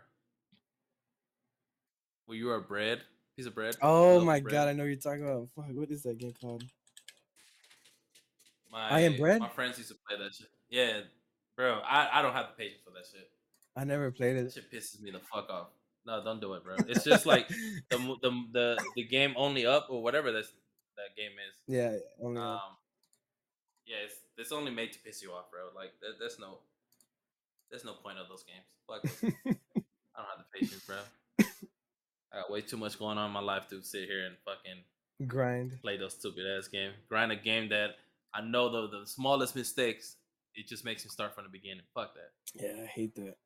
Speaker 2: where you are bread piece of bread?
Speaker 3: Oh my
Speaker 2: bread?
Speaker 3: god, I know what you're talking about. Fuck, what is that game called?
Speaker 2: My,
Speaker 3: I Am Bread?
Speaker 2: My friends used to play that shit. Yeah, bro. I, I don't have the patience for that shit.
Speaker 3: I never played
Speaker 2: That
Speaker 3: it.
Speaker 2: shit pisses me the fuck off. No, don't do it, bro. It's just like the the the the game only up or whatever that's that game is.
Speaker 3: Yeah, only.
Speaker 2: Um, yeah, it's it's only made to piss you off, bro. Like that, that's no, there's no point of those games. Fuck, those. I don't have the patience, bro. I got way too much going on in my life to sit here and fucking
Speaker 3: grind.
Speaker 2: play those stupid ass game. Grind a game that I know the the smallest mistakes, it just makes me start from the beginning. Fuck that.
Speaker 3: Yeah, I hate that.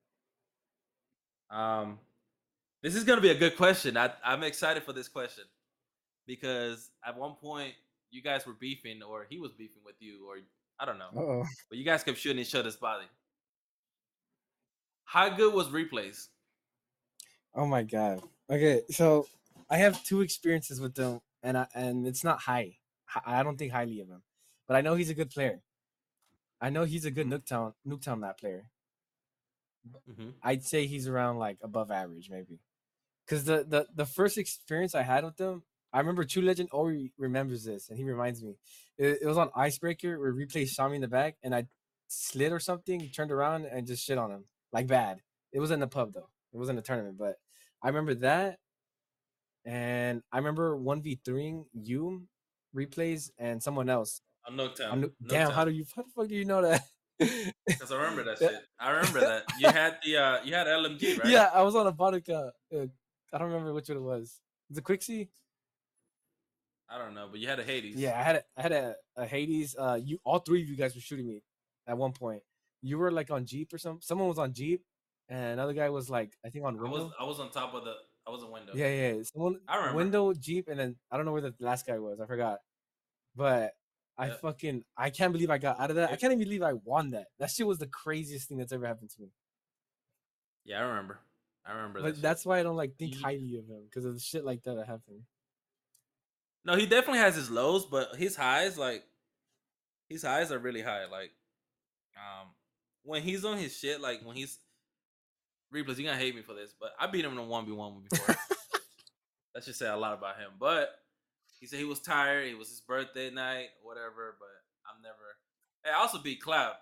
Speaker 2: Um, this is gonna be a good question. I I'm excited for this question because at one point you guys were beefing, or he was beefing with you, or I don't know,
Speaker 3: Uh oh.
Speaker 2: but you guys kept shooting each other's body. How good was replays?
Speaker 3: Oh my god. Okay, so I have two experiences with them, and I and it's not high. I don't think highly of him, but I know he's a good player. I know he's a good
Speaker 2: Mhm.
Speaker 3: Nuketown Nuketown map player.
Speaker 2: hmm
Speaker 3: I'd say he's around like above average, maybe. Because the, the the first experience I had with them, I remember True Legend Ori remembers this, and he reminds me. It, it was on Icebreaker where replay shot me in the back, and I slid or something, turned around and just shit on him like bad. It was in the pub though. It wasn't a tournament, but I remember that, and I remember one v threeing you replays and someone else.
Speaker 2: On Nuketown.
Speaker 3: I'm, damn, how do you how the fuck do you know that?
Speaker 2: Because I remember that shit. I remember that. You had the uh you had LMG, right?
Speaker 3: Yeah, I was on a vodka. Uh, I don't remember which one it was. The Quixie.
Speaker 2: I don't know, but you had a Hades.
Speaker 3: Yeah, I had a, I had a, a Hades. Uh, you all three of you guys were shooting me at one point. You were like on Jeep or something. Someone was on Jeep, and another guy was like I think on
Speaker 2: I was I was on top of the I was in window.
Speaker 3: yeah, yeah. yeah. Someone
Speaker 2: I remember.
Speaker 3: window Jeep, and then I don't know where the last guy was. I forgot. But I
Speaker 2: Yeah.
Speaker 3: fucking I can't believe I got out of that. I can't even believe I won that. That shit was the craziest thing that's ever happened to me.
Speaker 2: Yeah, I remember. I remember that.
Speaker 3: That's why I don't like think
Speaker 2: Ye-
Speaker 3: highly of him because of the shit like that that happened.
Speaker 2: No, he definitely has his lows, but his highs, like his highs are really high. Like, um, when he's on his shit, like when he's replays, you're gonna hate me for this, but I beat him in a one v one before. that should say a lot about him. But he said he was tired. It was his birthday night, whatever. But I'm never. Hey, I also beat Clap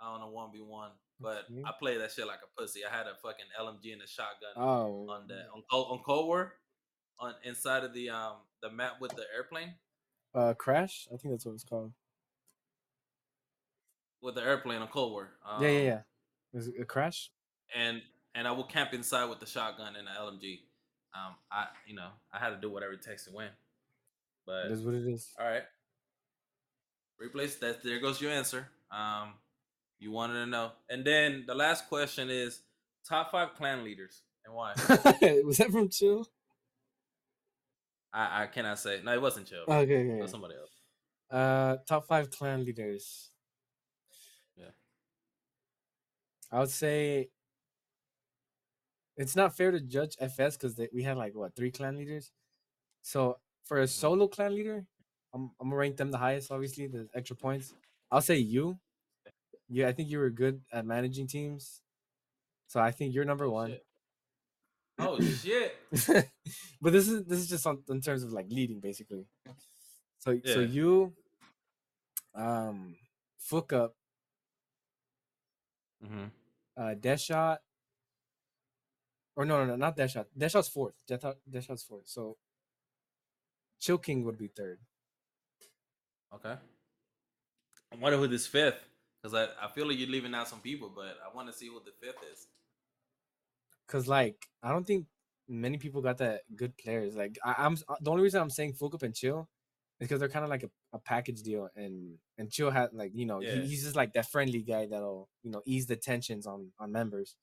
Speaker 2: on a one v one, but
Speaker 3: Okay.
Speaker 2: I played that shit like a pussy. I had a fucking LMG and a shotgun
Speaker 3: Oh,
Speaker 2: on the on Cold, on Cold War, on inside of the um the map with the airplane
Speaker 3: uh, crash. I think that's what it's called.
Speaker 2: with the airplane on Cold War. Um,
Speaker 3: yeah, yeah, yeah. Was it a crash?
Speaker 2: And and I would camp inside with the shotgun and the LMG. Um, I you know I had to do whatever it takes to win. But
Speaker 3: It is what it is.
Speaker 2: all right, replace that. There goes your answer. Um, you wanted to know, and then the last question is top five clan leaders and why.
Speaker 3: was that from Chill?
Speaker 2: I I cannot say. No, it wasn't chill.
Speaker 3: Okay,
Speaker 2: It
Speaker 3: okay.
Speaker 2: was somebody else.
Speaker 3: Uh, top five clan leaders.
Speaker 2: Yeah.
Speaker 3: I would say it's not fair to judge FS because we had like what three clan leaders. So for a solo clan leader, I'm I'm gonna rank them the highest. Obviously, the extra points. I'll say you. Yeah, I think you were good at managing teams. So I think you're number one.
Speaker 2: Shit. Oh shit!
Speaker 3: but this is this is just on, in terms of like leading basically. So so you um Fook up,
Speaker 2: hmm
Speaker 3: uh Death Shot. Or no no no not Death Shot. Death Shot's fourth. Death, Shot- Death Shot's fourth. So Chill King would be third.
Speaker 2: Okay. I wonder who this fifth, because I, I feel like you're leaving out some people, but I want to see what the fifth is.
Speaker 3: Cause like I don't think many people got that good players. Like I, I'm uh, the only reason I'm saying Fook up and Chill is because they're kind of like a, a package deal, and and Chill had like you know he- he's just like that friendly guy that'll you know ease the tensions on on members.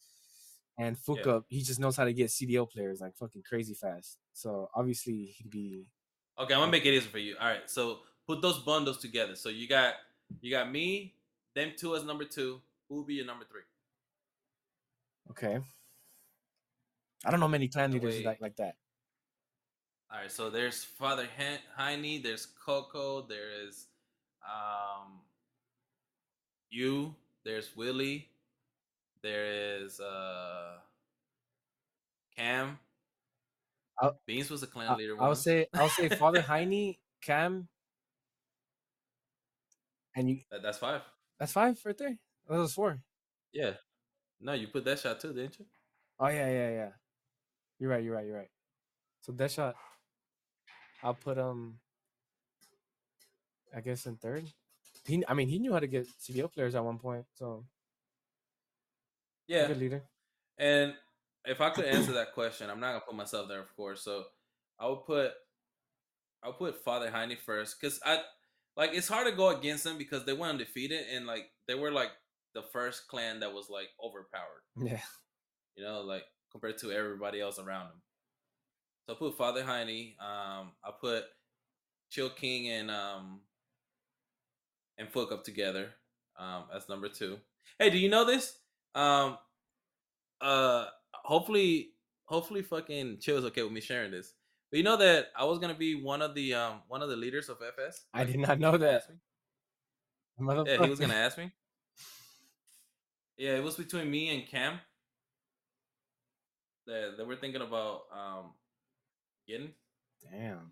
Speaker 3: And Fook
Speaker 2: Yeah.
Speaker 3: he just knows how to get CDO players like fucking crazy fast. So obviously he'd be
Speaker 2: Okay, I'm gonna make it easy for you. All right, so put those bundles together. So you got you got me, them two as number two. Who will be your number three?
Speaker 3: okay. I don't know many clan leaders like like that.
Speaker 2: All right, so there's Father Heine, there's Coco, there is um you, there's Willie, there is uh Cam.
Speaker 3: I'll-
Speaker 2: Beans was a clan
Speaker 3: I,
Speaker 2: leader.
Speaker 3: I'll
Speaker 2: once.
Speaker 3: say I'll say Father Heine, Cam, and you.
Speaker 2: That, that's five.
Speaker 3: That's five right there. That was four.
Speaker 2: Yeah. No, you put Deadshot too, didn't you?
Speaker 3: Oh yeah, yeah, yeah. You're right. You're right. You're right. So Deadshot, I'll put um. I guess in third. He, I mean, he knew how to get CDO players at one point, so
Speaker 2: Yeah.
Speaker 3: good leader.
Speaker 2: And if I could answer that question, I'm not gonna put myself there, of course. So I would put I'll put Father Heine first because I like it's hard to go against them because they went undefeated and like they were like the first clan that was like overpowered,
Speaker 3: Yeah.
Speaker 2: you know, like compared to everybody else around them. So I put Father Heine. Um, I put Chill King and um and Fook up together. Um, as number two. Hey, do you know this? Um, uh, hopefully, hopefully, fucking Chill is okay with me sharing this. But you know that I was gonna be one of the um one of the leaders of FS.
Speaker 3: I did not know that.
Speaker 2: Yeah, he was gonna ask me. Yeah, it was between me and Cam. That that we're thinking about um getting.
Speaker 3: Damn.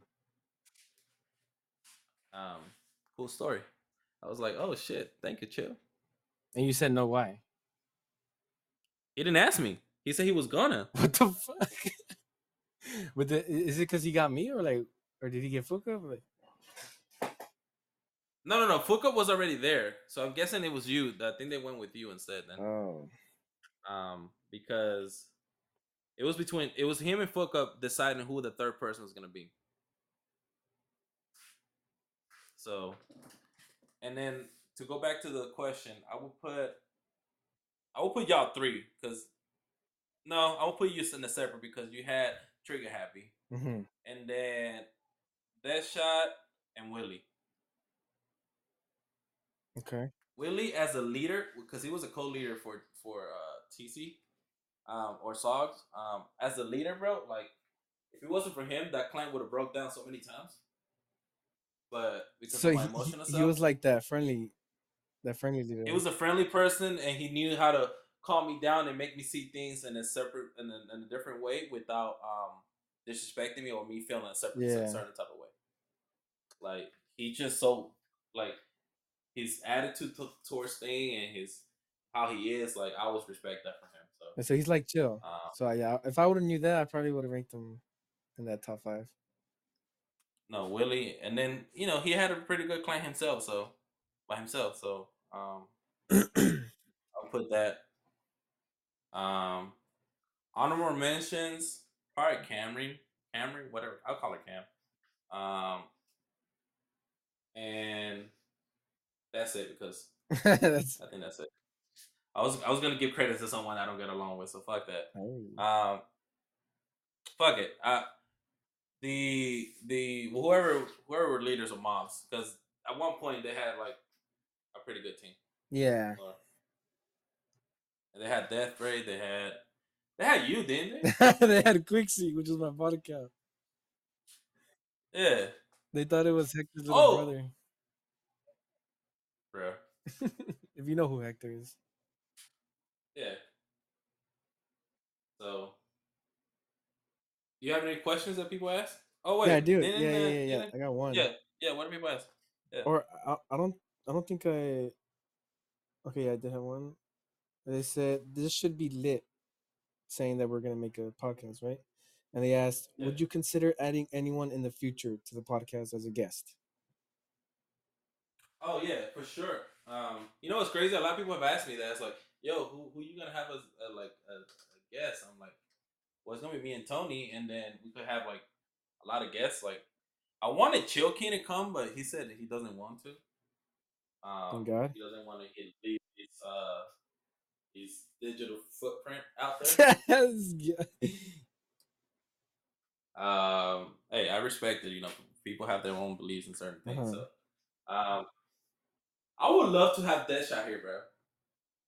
Speaker 2: Um, cool story. I was like, oh shit, thank you, chill.
Speaker 3: And you said no why?
Speaker 2: He didn't ask me. He said he was gonna.
Speaker 3: What the fuck? But the, is it because he got me or like, or did he get fuck up? Like,
Speaker 2: No, no, no. Fuka was already there, so I'm guessing it was you. I think they went with you instead. Then,
Speaker 3: oh,
Speaker 2: um, because it was between it was him and Fuka deciding who the third person was gonna be. So, and then to go back to the question, I will put, I will put y'all three because, no, I will put you in the separate because you had Trigger Happy,
Speaker 3: hmm
Speaker 2: and then Deadshot and Willie.
Speaker 3: okay.
Speaker 2: Willie as a leader because he was a co-leader for for uh, TC um, or Zogs. Um, as a leader, bro, like if it wasn't for him, that clan would have broke down so many times. But because
Speaker 3: So
Speaker 2: of
Speaker 3: he,
Speaker 2: my
Speaker 3: he, he was like that friendly, that friendly leader.
Speaker 2: he was a friendly person, and he knew how to calm me down and make me see things in a separate in a, in a different way without um disrespecting me or me feeling a separate
Speaker 3: Yeah.
Speaker 2: certain type of way. Like he just so like his attitude to, towards thing and his how he is. Like I always respect that from him. So
Speaker 3: And so he's like chill.
Speaker 2: um,
Speaker 3: So yeah, if I would have knew that, I probably would have ranked him in that top five.
Speaker 2: no Willie, and then you know he had a pretty good clan himself. So by himself. So um, I'll put that. Um, honorable mentions. All right, Camry, Camry, whatever. I'll call her Cam. Um, and that's it because
Speaker 3: That's
Speaker 2: I think that's it. I was I was gonna give credit to someone I don't get along with, so fuck that. Um, fuck it. Uh, the the whoever whoever were leaders of mobs because at one point they had like a pretty good team.
Speaker 3: yeah.
Speaker 2: Or- they had Death Ray. They had they had you, didn't they?
Speaker 3: they had Quixie, which is my body count.
Speaker 2: yeah,
Speaker 3: They thought it was Hector's little
Speaker 2: Oh!
Speaker 3: brother.
Speaker 2: bro.
Speaker 3: If you know who Hector is.
Speaker 2: Yeah. So, you have any questions that people ask? Oh wait,
Speaker 3: yeah, I do. Yeah, yeah, yeah, yeah. I got one.
Speaker 2: yeah, yeah. What do people ask?
Speaker 3: Or I, I don't I don't think I Okay, yeah, I did have one. They said this should be lit, saying that we're gonna make a podcast, right? And they asked,
Speaker 2: Yeah.
Speaker 3: would you consider adding anyone in the future to the podcast as a guest?
Speaker 2: Oh yeah, for sure. Um, you know what's crazy? A lot of people have asked me that. It's like, yo, who who you gonna have as uh, like a, a guest? I'm like, well, it's gonna be me and Tony, and then we could have like a lot of guests. Like, I wanted Chill King to come, but he said he doesn't want to. Um,
Speaker 3: Thank God.
Speaker 2: He doesn't want to leave his uh his digital footprint out there. Um, hey, I respect it. You know, people have their own beliefs in certain things.
Speaker 3: Uh-huh.
Speaker 2: So, um, I would love to have Deadshot here, bro.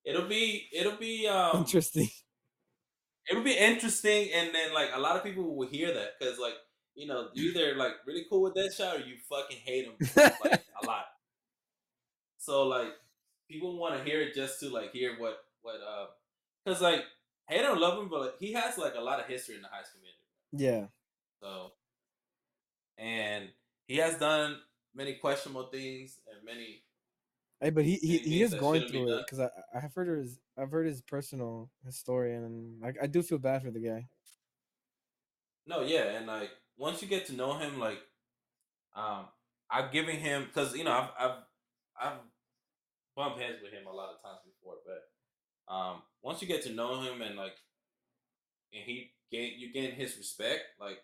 Speaker 2: It'll be, it'll be, um,
Speaker 3: Interesting.
Speaker 2: it'll be interesting, and then like a lot of people will hear that because, like, you know, either like really cool with Deadshot or you fucking hate him like a lot. So like, people want to hear it just to like hear what what uh, because like hate him love him, but like, he has like a lot of history in the heist community.
Speaker 3: Yeah.
Speaker 2: So, and he has done many questionable things and many.
Speaker 3: Hey, but he he, he is going
Speaker 2: be
Speaker 3: through it because I I have heard his I've heard his personal his story and I I do feel bad for the guy.
Speaker 2: No, yeah, and like once you get to know him, like, um, I've given him because you know I've I've I've bumped heads with him a lot of times before, but um, once you get to know him and like, and he gain you gain his respect, like,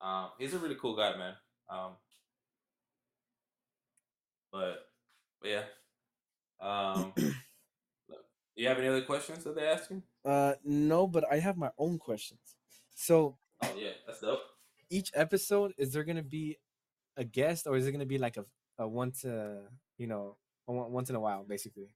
Speaker 2: um, he's a really cool guy, man. Um, but, but yeah, um, you have any other questions that they asking?
Speaker 3: Uh, no, but I have my own questions. So
Speaker 2: Oh yeah, that's dope.
Speaker 3: each episode is there gonna be a guest or is it gonna be like a, a once uh you know a once in a while basically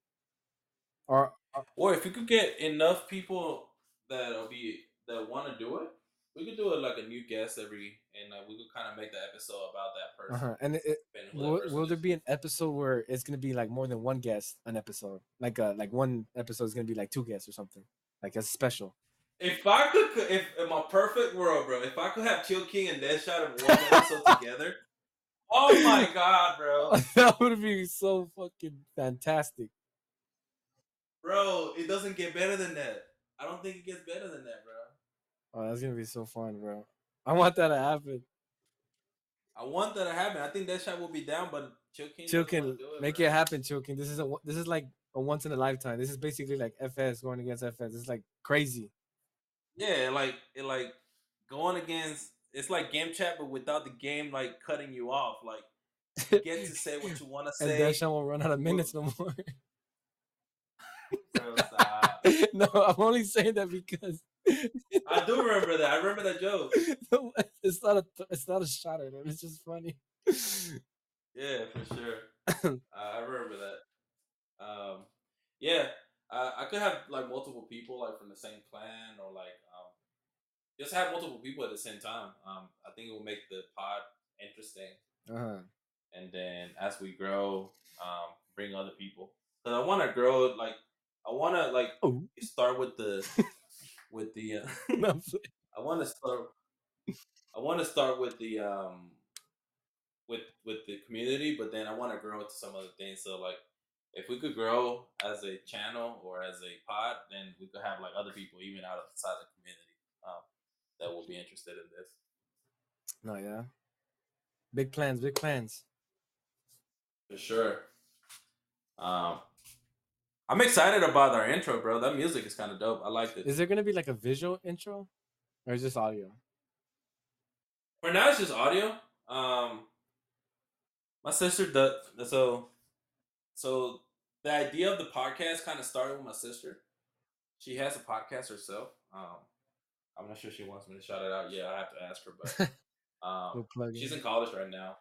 Speaker 3: or, or
Speaker 2: if you could get enough people that'll be that want to do it, we could do it like a new guest every, and uh, we could kind of make the episode about that person.
Speaker 3: Uh-huh. And it,
Speaker 2: that
Speaker 3: will,
Speaker 2: person
Speaker 3: will there be an episode where it's gonna be like more than one guest an episode? Like uh like one episode is gonna be like two guests or something. Like a special.
Speaker 2: If I could, if in my perfect world, bro, if I could have Chill King and Deadshot in one episode together, oh my god, bro,
Speaker 3: that would be so fucking fantastic.
Speaker 2: Bro, it doesn't get better than that. I don't think it gets better than that, bro.
Speaker 3: Oh, that's gonna be so fun, bro. I want that to happen.
Speaker 2: I want that to happen. I think Deadshot will be down, but Chill
Speaker 3: can make
Speaker 2: bro.
Speaker 3: it happen, Chill King. This is a this is like a once in a lifetime. This is basically like FS going against FS. It's like crazy.
Speaker 2: Yeah, like it like going against it's like game chat, but without the game like cutting you off. Like you get to say what you want to say.
Speaker 3: and
Speaker 2: say.
Speaker 3: Deshaun won't run out of minutes no more. No, I'm only saying that because
Speaker 2: I do remember that. I remember that joke.
Speaker 3: it's not a it's not a shot at him. It's just funny.
Speaker 2: Yeah, for sure. uh, I remember that. Um, yeah, I, I could have like multiple people like from the same clan or like um, just have multiple people at the same time. Um, I think it will make the pod interesting.
Speaker 3: Uh-huh.
Speaker 2: and then as we grow, um, bring other people. Cause I want to grow like I want to like
Speaker 3: Oh.
Speaker 2: start with the with the. Uh, I want to start. I want to start with the um with with the community, but then I want to grow into some other things. So like, if we could grow as a channel or as a pod, then we could have like other people even out outside the community um, that will be interested in this.
Speaker 3: no, yeah. Big plans, big plans.
Speaker 2: For sure. Um, I'm excited about our intro, bro. That music is kind of dope. I liked it.
Speaker 3: Is there gonna be like a visual intro, or is this audio?
Speaker 2: For now, it's just audio. Um, my sister does so. So the idea of the podcast kind of started with my sister. She has a podcast herself. Um, I'm not sure she wants me to shout it out. Yeah, I have to ask her, but um,
Speaker 3: We'll
Speaker 2: she's
Speaker 3: in.
Speaker 2: in college right now.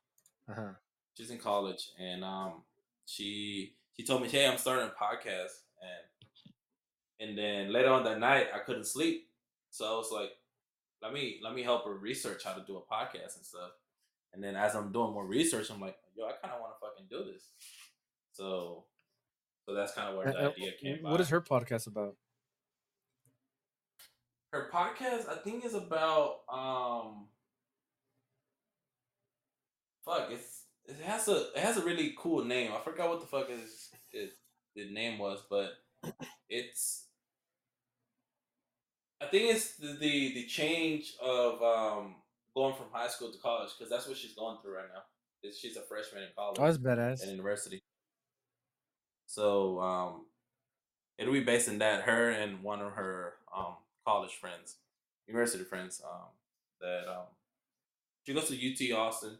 Speaker 3: Uh-huh.
Speaker 2: she's in college and um she she told me hey i'm starting a podcast and and then later on that night i couldn't sleep so i was like let me let me help her research how to do a podcast and stuff and then as i'm doing more research i'm like yo i kind of want to fucking do this so so that's kind of where
Speaker 3: Uh,
Speaker 2: the
Speaker 3: uh,
Speaker 2: idea came
Speaker 3: What
Speaker 2: by.
Speaker 3: is her podcast about?
Speaker 2: her podcast i think is about um fuck it's it has a it has a really cool name i forgot what the fuck is it the name was but it's i think it's the the, the change of um going from high school to college because that's what she's going through right now is she's a freshman in college
Speaker 3: Oh, that's badass.
Speaker 2: at university. So um, it'll be based in that her and one of her um, college friends, university friends. Um, that um, she goes to UT Austin.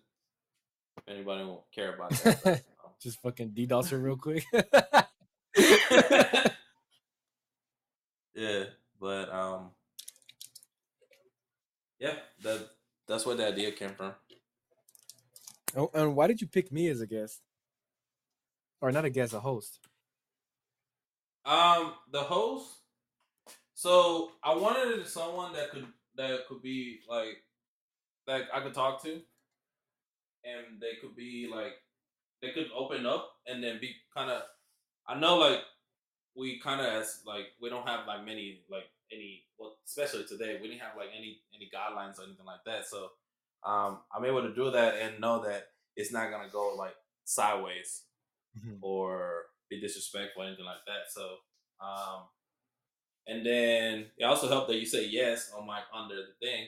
Speaker 2: If anybody will care about that. but, um,
Speaker 3: just fucking DDoS her real quick.
Speaker 2: yeah, but um, yeah, that that's where the idea came from.
Speaker 3: oh, and why did you pick me as a guest? Or not a guest, a host?
Speaker 2: Um, the host. So I wanted someone that could that could be like that I could talk to, and they could be like they could open up and then be kind of. I know like we kind of as like we don't have like many like any well especially today we didn't have like any any guidelines or anything like that so um i'm able to do that and know that it's not gonna go like sideways
Speaker 3: Mhm.
Speaker 2: or be disrespectful or anything like that. So, um, and then it also helped that you say yes on my under the thing.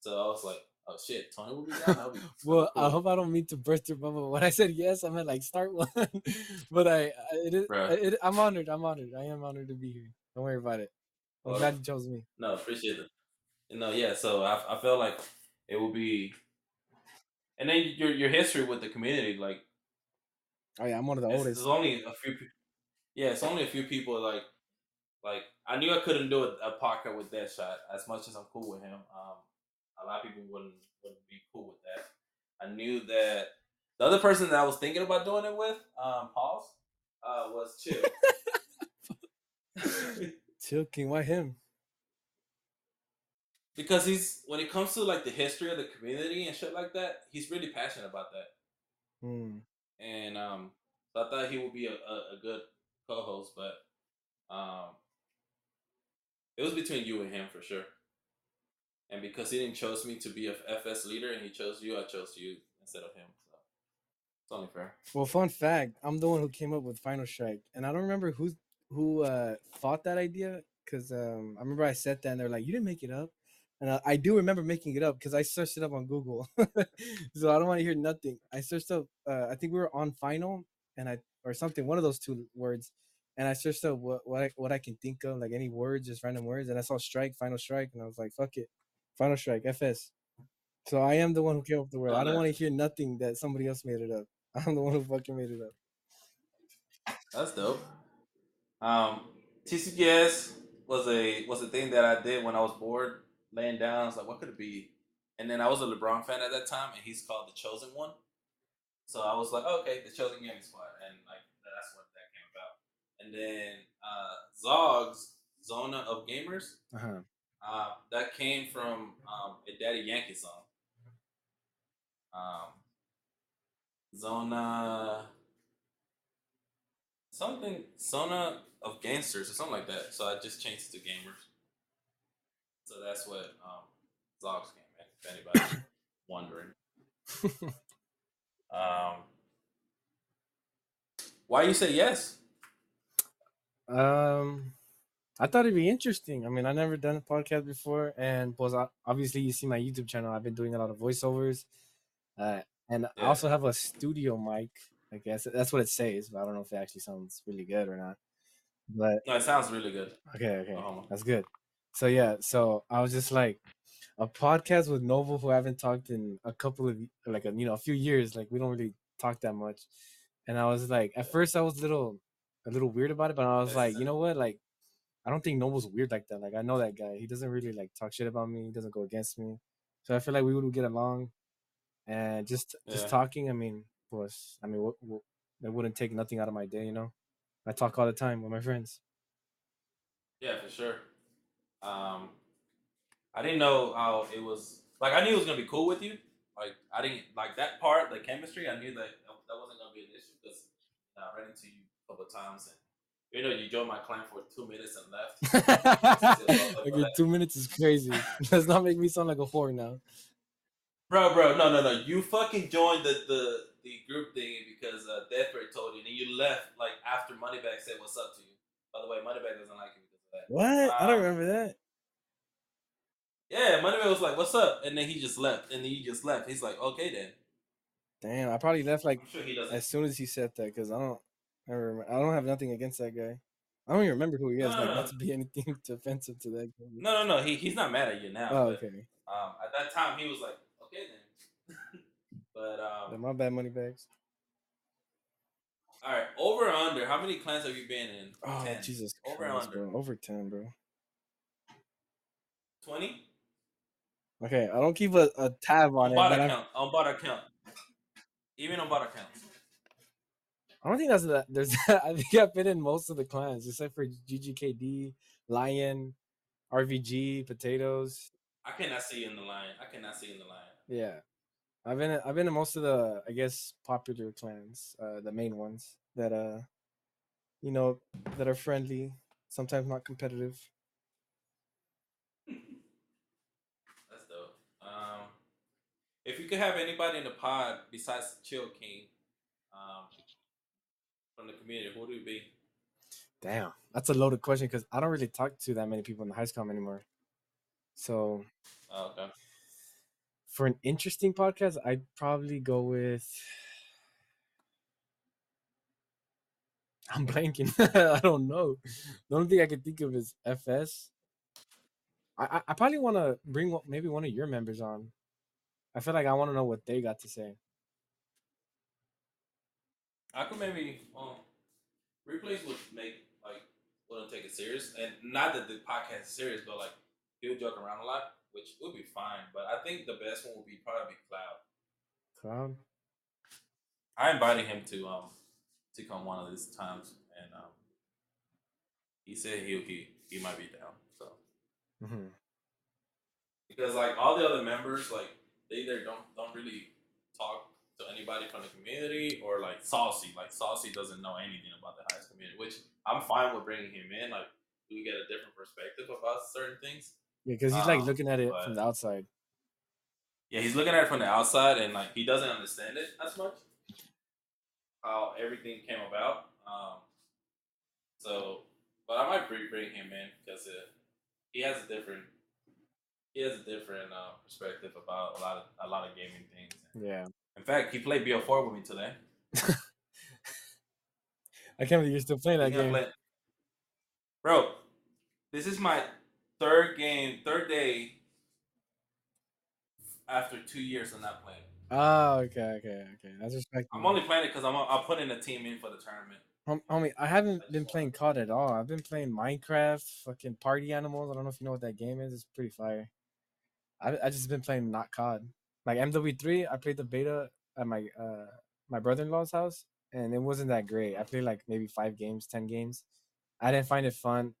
Speaker 2: So I was like, oh shit, Tony will be down. Be
Speaker 3: Well, I hope I don't mean to burst your bubble. When I said yes, I meant like start one. but I, I- it is, it, I'm honored. I'm honored. I am honored to be here. Don't worry about it. I'm
Speaker 2: Well,
Speaker 3: glad you chose me.
Speaker 2: No, appreciate it. You know, yeah. So I, I felt like it would be, and then your your history with the community, like
Speaker 3: Oh yeah, I'm one of the oldest.
Speaker 2: there's only a few. Yeah, it's only a few people. Like, like I knew I couldn't do a, a podcast with Deadshot. As much as I'm cool with him, um, a lot of people wouldn't wouldn't be cool with that. I knew that the other person that I was thinking about doing it with, um, Pauls, uh, was Chill.
Speaker 3: Chill King, why him?
Speaker 2: because he's when it comes to like the history of the community and shit like that, he's really passionate about that.
Speaker 3: Hmm.
Speaker 2: And um, so I thought he would be a, a, a good co-host, but um, it was between you and him for sure. And because he didn't choose me to be a FS leader, and he chose you, I chose you instead of him. So it's only fair.
Speaker 3: Well, fun fact: I'm the one who came up with Final Strike, and I don't remember who who uh, fought that idea because um, I remember I said that, and they're like, "You didn't make it up," and I, I do remember making it up because I searched it up on Google. so I don't want to hear nothing. I searched up. Uh, I think we were on Final, and I or something, one of those two words, and I searched up what what I, what I can think of, like any words, just random words, and I saw strike, Final Strike, and I was like, "Fuck it, Final Strike, FS." So I am the one who came up with the word.
Speaker 2: Oh,
Speaker 3: I don't want to hear nothing that somebody else made it up. I'm the one who fucking made it up.
Speaker 2: That's dope. Um, TCPS was a was a thing that I did when I was bored, laying down. I was like, what could it be? And then I was a LeBron fan at that time, and he's called the Chosen One. So I was like, okay, the Chosen Gaming Squad, and like that's what that came about. And then uh, Zog's Zona of Gamers,
Speaker 3: Uh-huh.
Speaker 2: Uh, that came from um, a Daddy Yankee song. Um, Zona something Zona of Gangsters or something like that. So I just changed it to Gamers. So that's what um, Zogs came. If anybody's wondering. Um, why you say yes?
Speaker 3: Um, I thought it'd be interesting. I mean, I never done a podcast before, and plus, obviously, you see my YouTube channel. I've been doing a lot of voiceovers, uh, and I also have a studio mic. I guess that's what it says, but I don't know if it actually sounds really good or not. But
Speaker 2: No, it sounds really good.
Speaker 3: okay, okay,
Speaker 2: Um,
Speaker 3: that's good. So yeah, so I was just like a podcast with Noble, who I haven't talked in a couple of like a, you know a few years. Like we don't really talk that much, and I was like, at first I was a little a little weird about it, but I was like, you know what, like. I don't think Noble's weird like that. Like I know that guy. He doesn't really like talk shit about me. He doesn't go against me. So I feel like we would get along. And just just
Speaker 2: Yeah.
Speaker 3: talking, I mean, was I mean, what, what, it wouldn't take nothing out of my day, you know. I talk all the time with my friends.
Speaker 2: Yeah, for sure. Um, I didn't know how it was. Like, I knew it was gonna be cool with you. Like, I didn't like that part, the chemistry. I knew that that wasn't gonna be an issue because I ran into you a couple of times, and you know, you joined my clan for two minutes and left.
Speaker 3: okay, two minutes is crazy. Let's not make me sound like a whore now.
Speaker 2: Bro, bro, no, no, no. You fucking joined the the, the group thing because uh, Deathbird told you, and you left like after Moneybag said what's up to you. By the way, Moneybag doesn't like you because of that.
Speaker 3: What? I don't
Speaker 2: Um,
Speaker 3: remember that.
Speaker 2: Yeah, Moneybag was like, "What's up?" and then he just left, and then you just left. He's like, "Okay, then."
Speaker 3: Damn, I probably left like
Speaker 2: sure
Speaker 3: as soon as he said that because I don't, I, remember, I don't have nothing against that guy. I don't even remember who he is.
Speaker 2: No,
Speaker 3: like
Speaker 2: no,
Speaker 3: not
Speaker 2: no.
Speaker 3: to be anything offensive to that guy.
Speaker 2: No, no, no. He he's not mad at you now.
Speaker 3: Oh,
Speaker 2: but,
Speaker 3: okay.
Speaker 2: Um, at that time, he was like, "Okay, then." but
Speaker 3: Yeah,
Speaker 2: um,
Speaker 3: my bad, money bags.
Speaker 2: all right, over or under? How many clans have you been in?
Speaker 3: Oh
Speaker 2: 10.
Speaker 3: Jesus
Speaker 2: Over
Speaker 3: Christ,
Speaker 2: under.
Speaker 3: bro. Over ten, bro.
Speaker 2: Twenty.
Speaker 3: Okay, I don't keep a, a tab on
Speaker 2: On
Speaker 3: it,
Speaker 2: bot account. On bot account. Even on bot accounts.
Speaker 3: I don't think that's that. There's, I think I've been in most of the clans except for GGKD, Lion, RVG, Potatoes.
Speaker 2: I cannot see you in the line. I cannot see you in the line.
Speaker 3: Yeah, I've been in, I've been in most of the I guess popular clans, uh, the main ones that uh, you know, that are friendly, sometimes not competitive.
Speaker 2: That's dope. Um, if you could have anybody in the pod besides Chill King, um, from the community, who would it be?
Speaker 3: Damn, that's a loaded question because I don't really talk to that many people in the high school anymore. So
Speaker 2: Oh, okay.
Speaker 3: for an interesting podcast, I'd probably go with. I'm blanking. I don't know. The only thing I can think of is FS. I I, I probably want to bring maybe one of your members on. I feel like I want to know what they got to say.
Speaker 2: I could maybe um, replays would make like wouldn't take it serious, and not that the podcast is serious, but like he'll joke around a lot, which would be fine. But I think the best one would be probably Cloud.
Speaker 3: Cloud.
Speaker 2: I invited him to um to come one of these times, and um he said he he he might be down. So
Speaker 3: Mm-hmm.
Speaker 2: because like all the other members, like they either don't don't really talk to anybody from the community or like Saucy. Like Saucy doesn't know anything about the heist community, which I'm fine with bringing him in. Like we get a different perspective about certain things.
Speaker 3: Yeah, because he's like
Speaker 2: Um,
Speaker 3: looking at it
Speaker 2: but-
Speaker 3: from the outside.
Speaker 2: Yeah, he's looking at it from the outside and like he doesn't understand it as much. How everything came about. Um, so, but I might bring bring him in because he has a different he has a different uh, perspective about a lot of a lot of gaming things.
Speaker 3: Yeah,
Speaker 2: In fact, he played BO4 with me today.
Speaker 3: I can't believe you're still playing that game.
Speaker 2: play- Bro, this is my third game, third day after two years of not playing.
Speaker 3: Oh, okay, okay, okay. That's respectable.
Speaker 2: I'm only playing it because I'm I'm putting a team in for the tournament.
Speaker 3: Hom- Homie, I haven't been playing COD at all. I've been playing Minecraft, fucking Party Animals. I don't know if you know what that game is. It's pretty fire. I I just been playing not COD. Like MW3, I played the beta at my uh my brother in law's house, and it wasn't that great. I played like maybe five games, ten games. I didn't find it fun.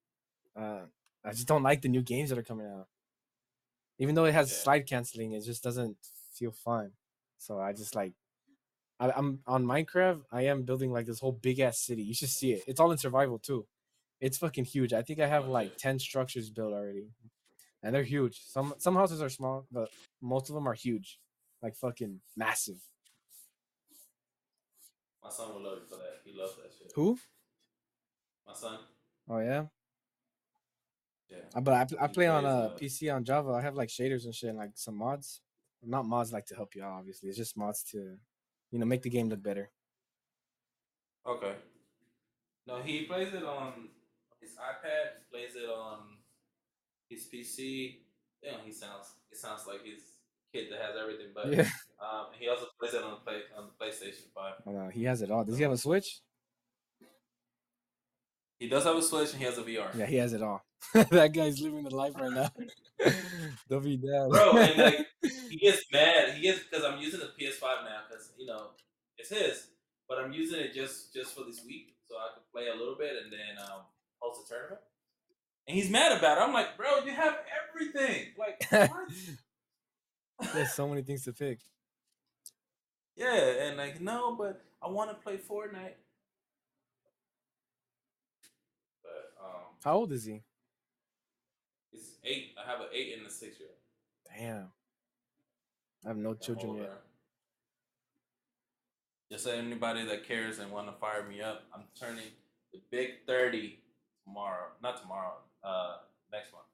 Speaker 3: Uh, I just don't like the new games that are coming out. Even though it has
Speaker 2: Yeah.
Speaker 3: slide canceling, it just doesn't feel fun. So I just like I, I'm on Minecraft. I am building like this whole big ass city. You should see it. It's all in survival too. It's fucking huge. I think I have like ten structures built already, and they're huge. Some some houses are small, but most of them are huge, like fucking massive.
Speaker 2: My son will love you for that. He loves that shit.
Speaker 3: Who?
Speaker 2: My son.
Speaker 3: Oh yeah.
Speaker 2: Yeah.
Speaker 3: Uh, But I, I play on
Speaker 2: a
Speaker 3: uh,
Speaker 2: uh,
Speaker 3: PC on Java. I have like shaders and shit, and like some mods. Not mods like to help you out. Obviously, it's just mods to, you know, make the game look better.
Speaker 2: Okay. No, he plays it on his iPad. He plays it on his PC. Yeah, he sounds. It sounds like his kid that has everything. But
Speaker 3: Yeah.
Speaker 2: um, he also plays it on the play on the PlayStation Five.
Speaker 3: Oh, no, he has it all. Does he have a Switch?
Speaker 2: He does have a Switch and he has a VR.
Speaker 3: Yeah, he has it all. that guy's living the life right now. Don't be down.
Speaker 2: Bro, and like he gets mad. He gets because I'm using the PS5 now because you know it's his, but I'm using it just just for this week so I can play a little bit and then um, host a tournament. And he's mad about it. I'm like, bro, you have everything. Like, what?
Speaker 3: There's so many things to pick.
Speaker 2: yeah, and like, no, but I want to play Fortnite. But um,
Speaker 3: How old is he?
Speaker 2: it's eight. I have an eight and a six year.
Speaker 3: Damn. I have no children yet.
Speaker 2: Just anybody that cares and want to fire me up, I'm turning the big thirty tomorrow. Not tomorrow. Uh, next month.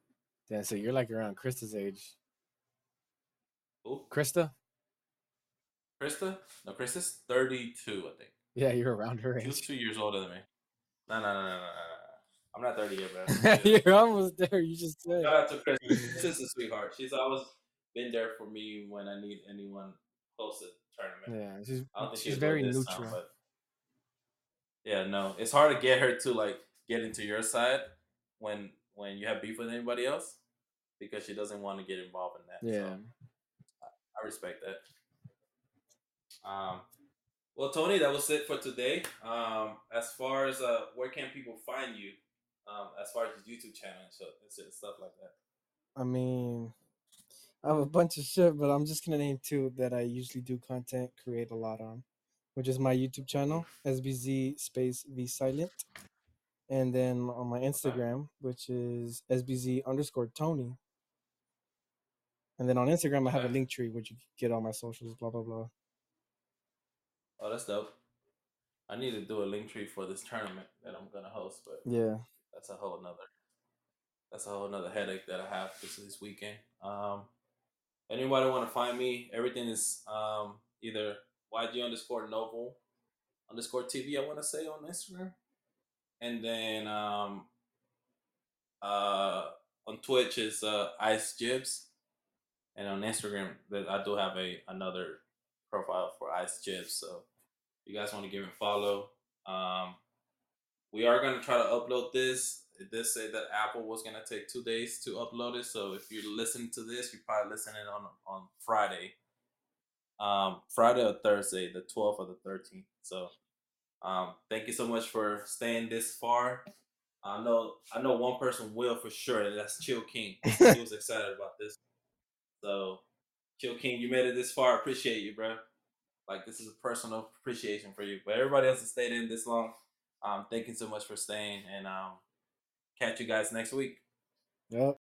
Speaker 3: Damn, so you're like around Krista's age.
Speaker 2: Who?
Speaker 3: Krista?
Speaker 2: Krista? No, Krista's thirty-two. I think
Speaker 3: Yeah, you're around her age.
Speaker 2: two years older than me. No, no, no, no, no, no. I'm not thirty yet, bro.
Speaker 3: you're almost there. You just said.
Speaker 2: Shout out to Chris. Krista's a sweetheart. She's always been there for me when I need anyone close to tournament.
Speaker 3: Yeah, she's
Speaker 2: I don't think
Speaker 3: she's
Speaker 2: she'll
Speaker 3: very neutral.
Speaker 2: time, but yeah, no, it's hard to get her to like get into your side when when you have beef with anybody else because she doesn't want to get involved in that.
Speaker 3: yeah.
Speaker 2: so I respect that. Um, well, Tony, that was it for today. Um, as far as uh, where can people find you? Um, as far as your YouTube channel and so and stuff like that.
Speaker 3: I mean, I have a bunch of shit, but I'm just gonna name two that I usually do content create a lot on, which is my YouTube channel, SBZ space V Silent, and then on my Instagram, which is SBZ underscore Tony. And then on Instagram, I have a link tree where you can get all my socials, blah blah blah.
Speaker 2: Oh, that's dope. I need to do a link tree for this tournament that I'm gonna host, but
Speaker 3: Yeah,
Speaker 2: that's a whole nother that's a whole nother headache that I have this this weekend. Um anybody want to find me, everything is um either YG underscore Noble underscore TV, I wanna say on Instagram. And then um uh on Twitch is uh Ice Jibs. And on Instagram that I do have a another profile for Ice Jibs. So if you guys want to give it a follow. Um we are gonna try to upload this. It did say that Apple was gonna take two days to upload it. So if you're listening to this, you're probably listening on on Friday. Um, Friday or Thursday, the 12th or the 13th. So um, thank you so much for staying this far. I know I know one person will for sure, and that's Chill King. He was excited about this. So, Chill King, you made it this far. I appreciate you, bro. Like this is a personal appreciation for you. But everybody else that stayed in this long, um, thank you so much for staying, and um, catch you guys next week.
Speaker 3: Yep.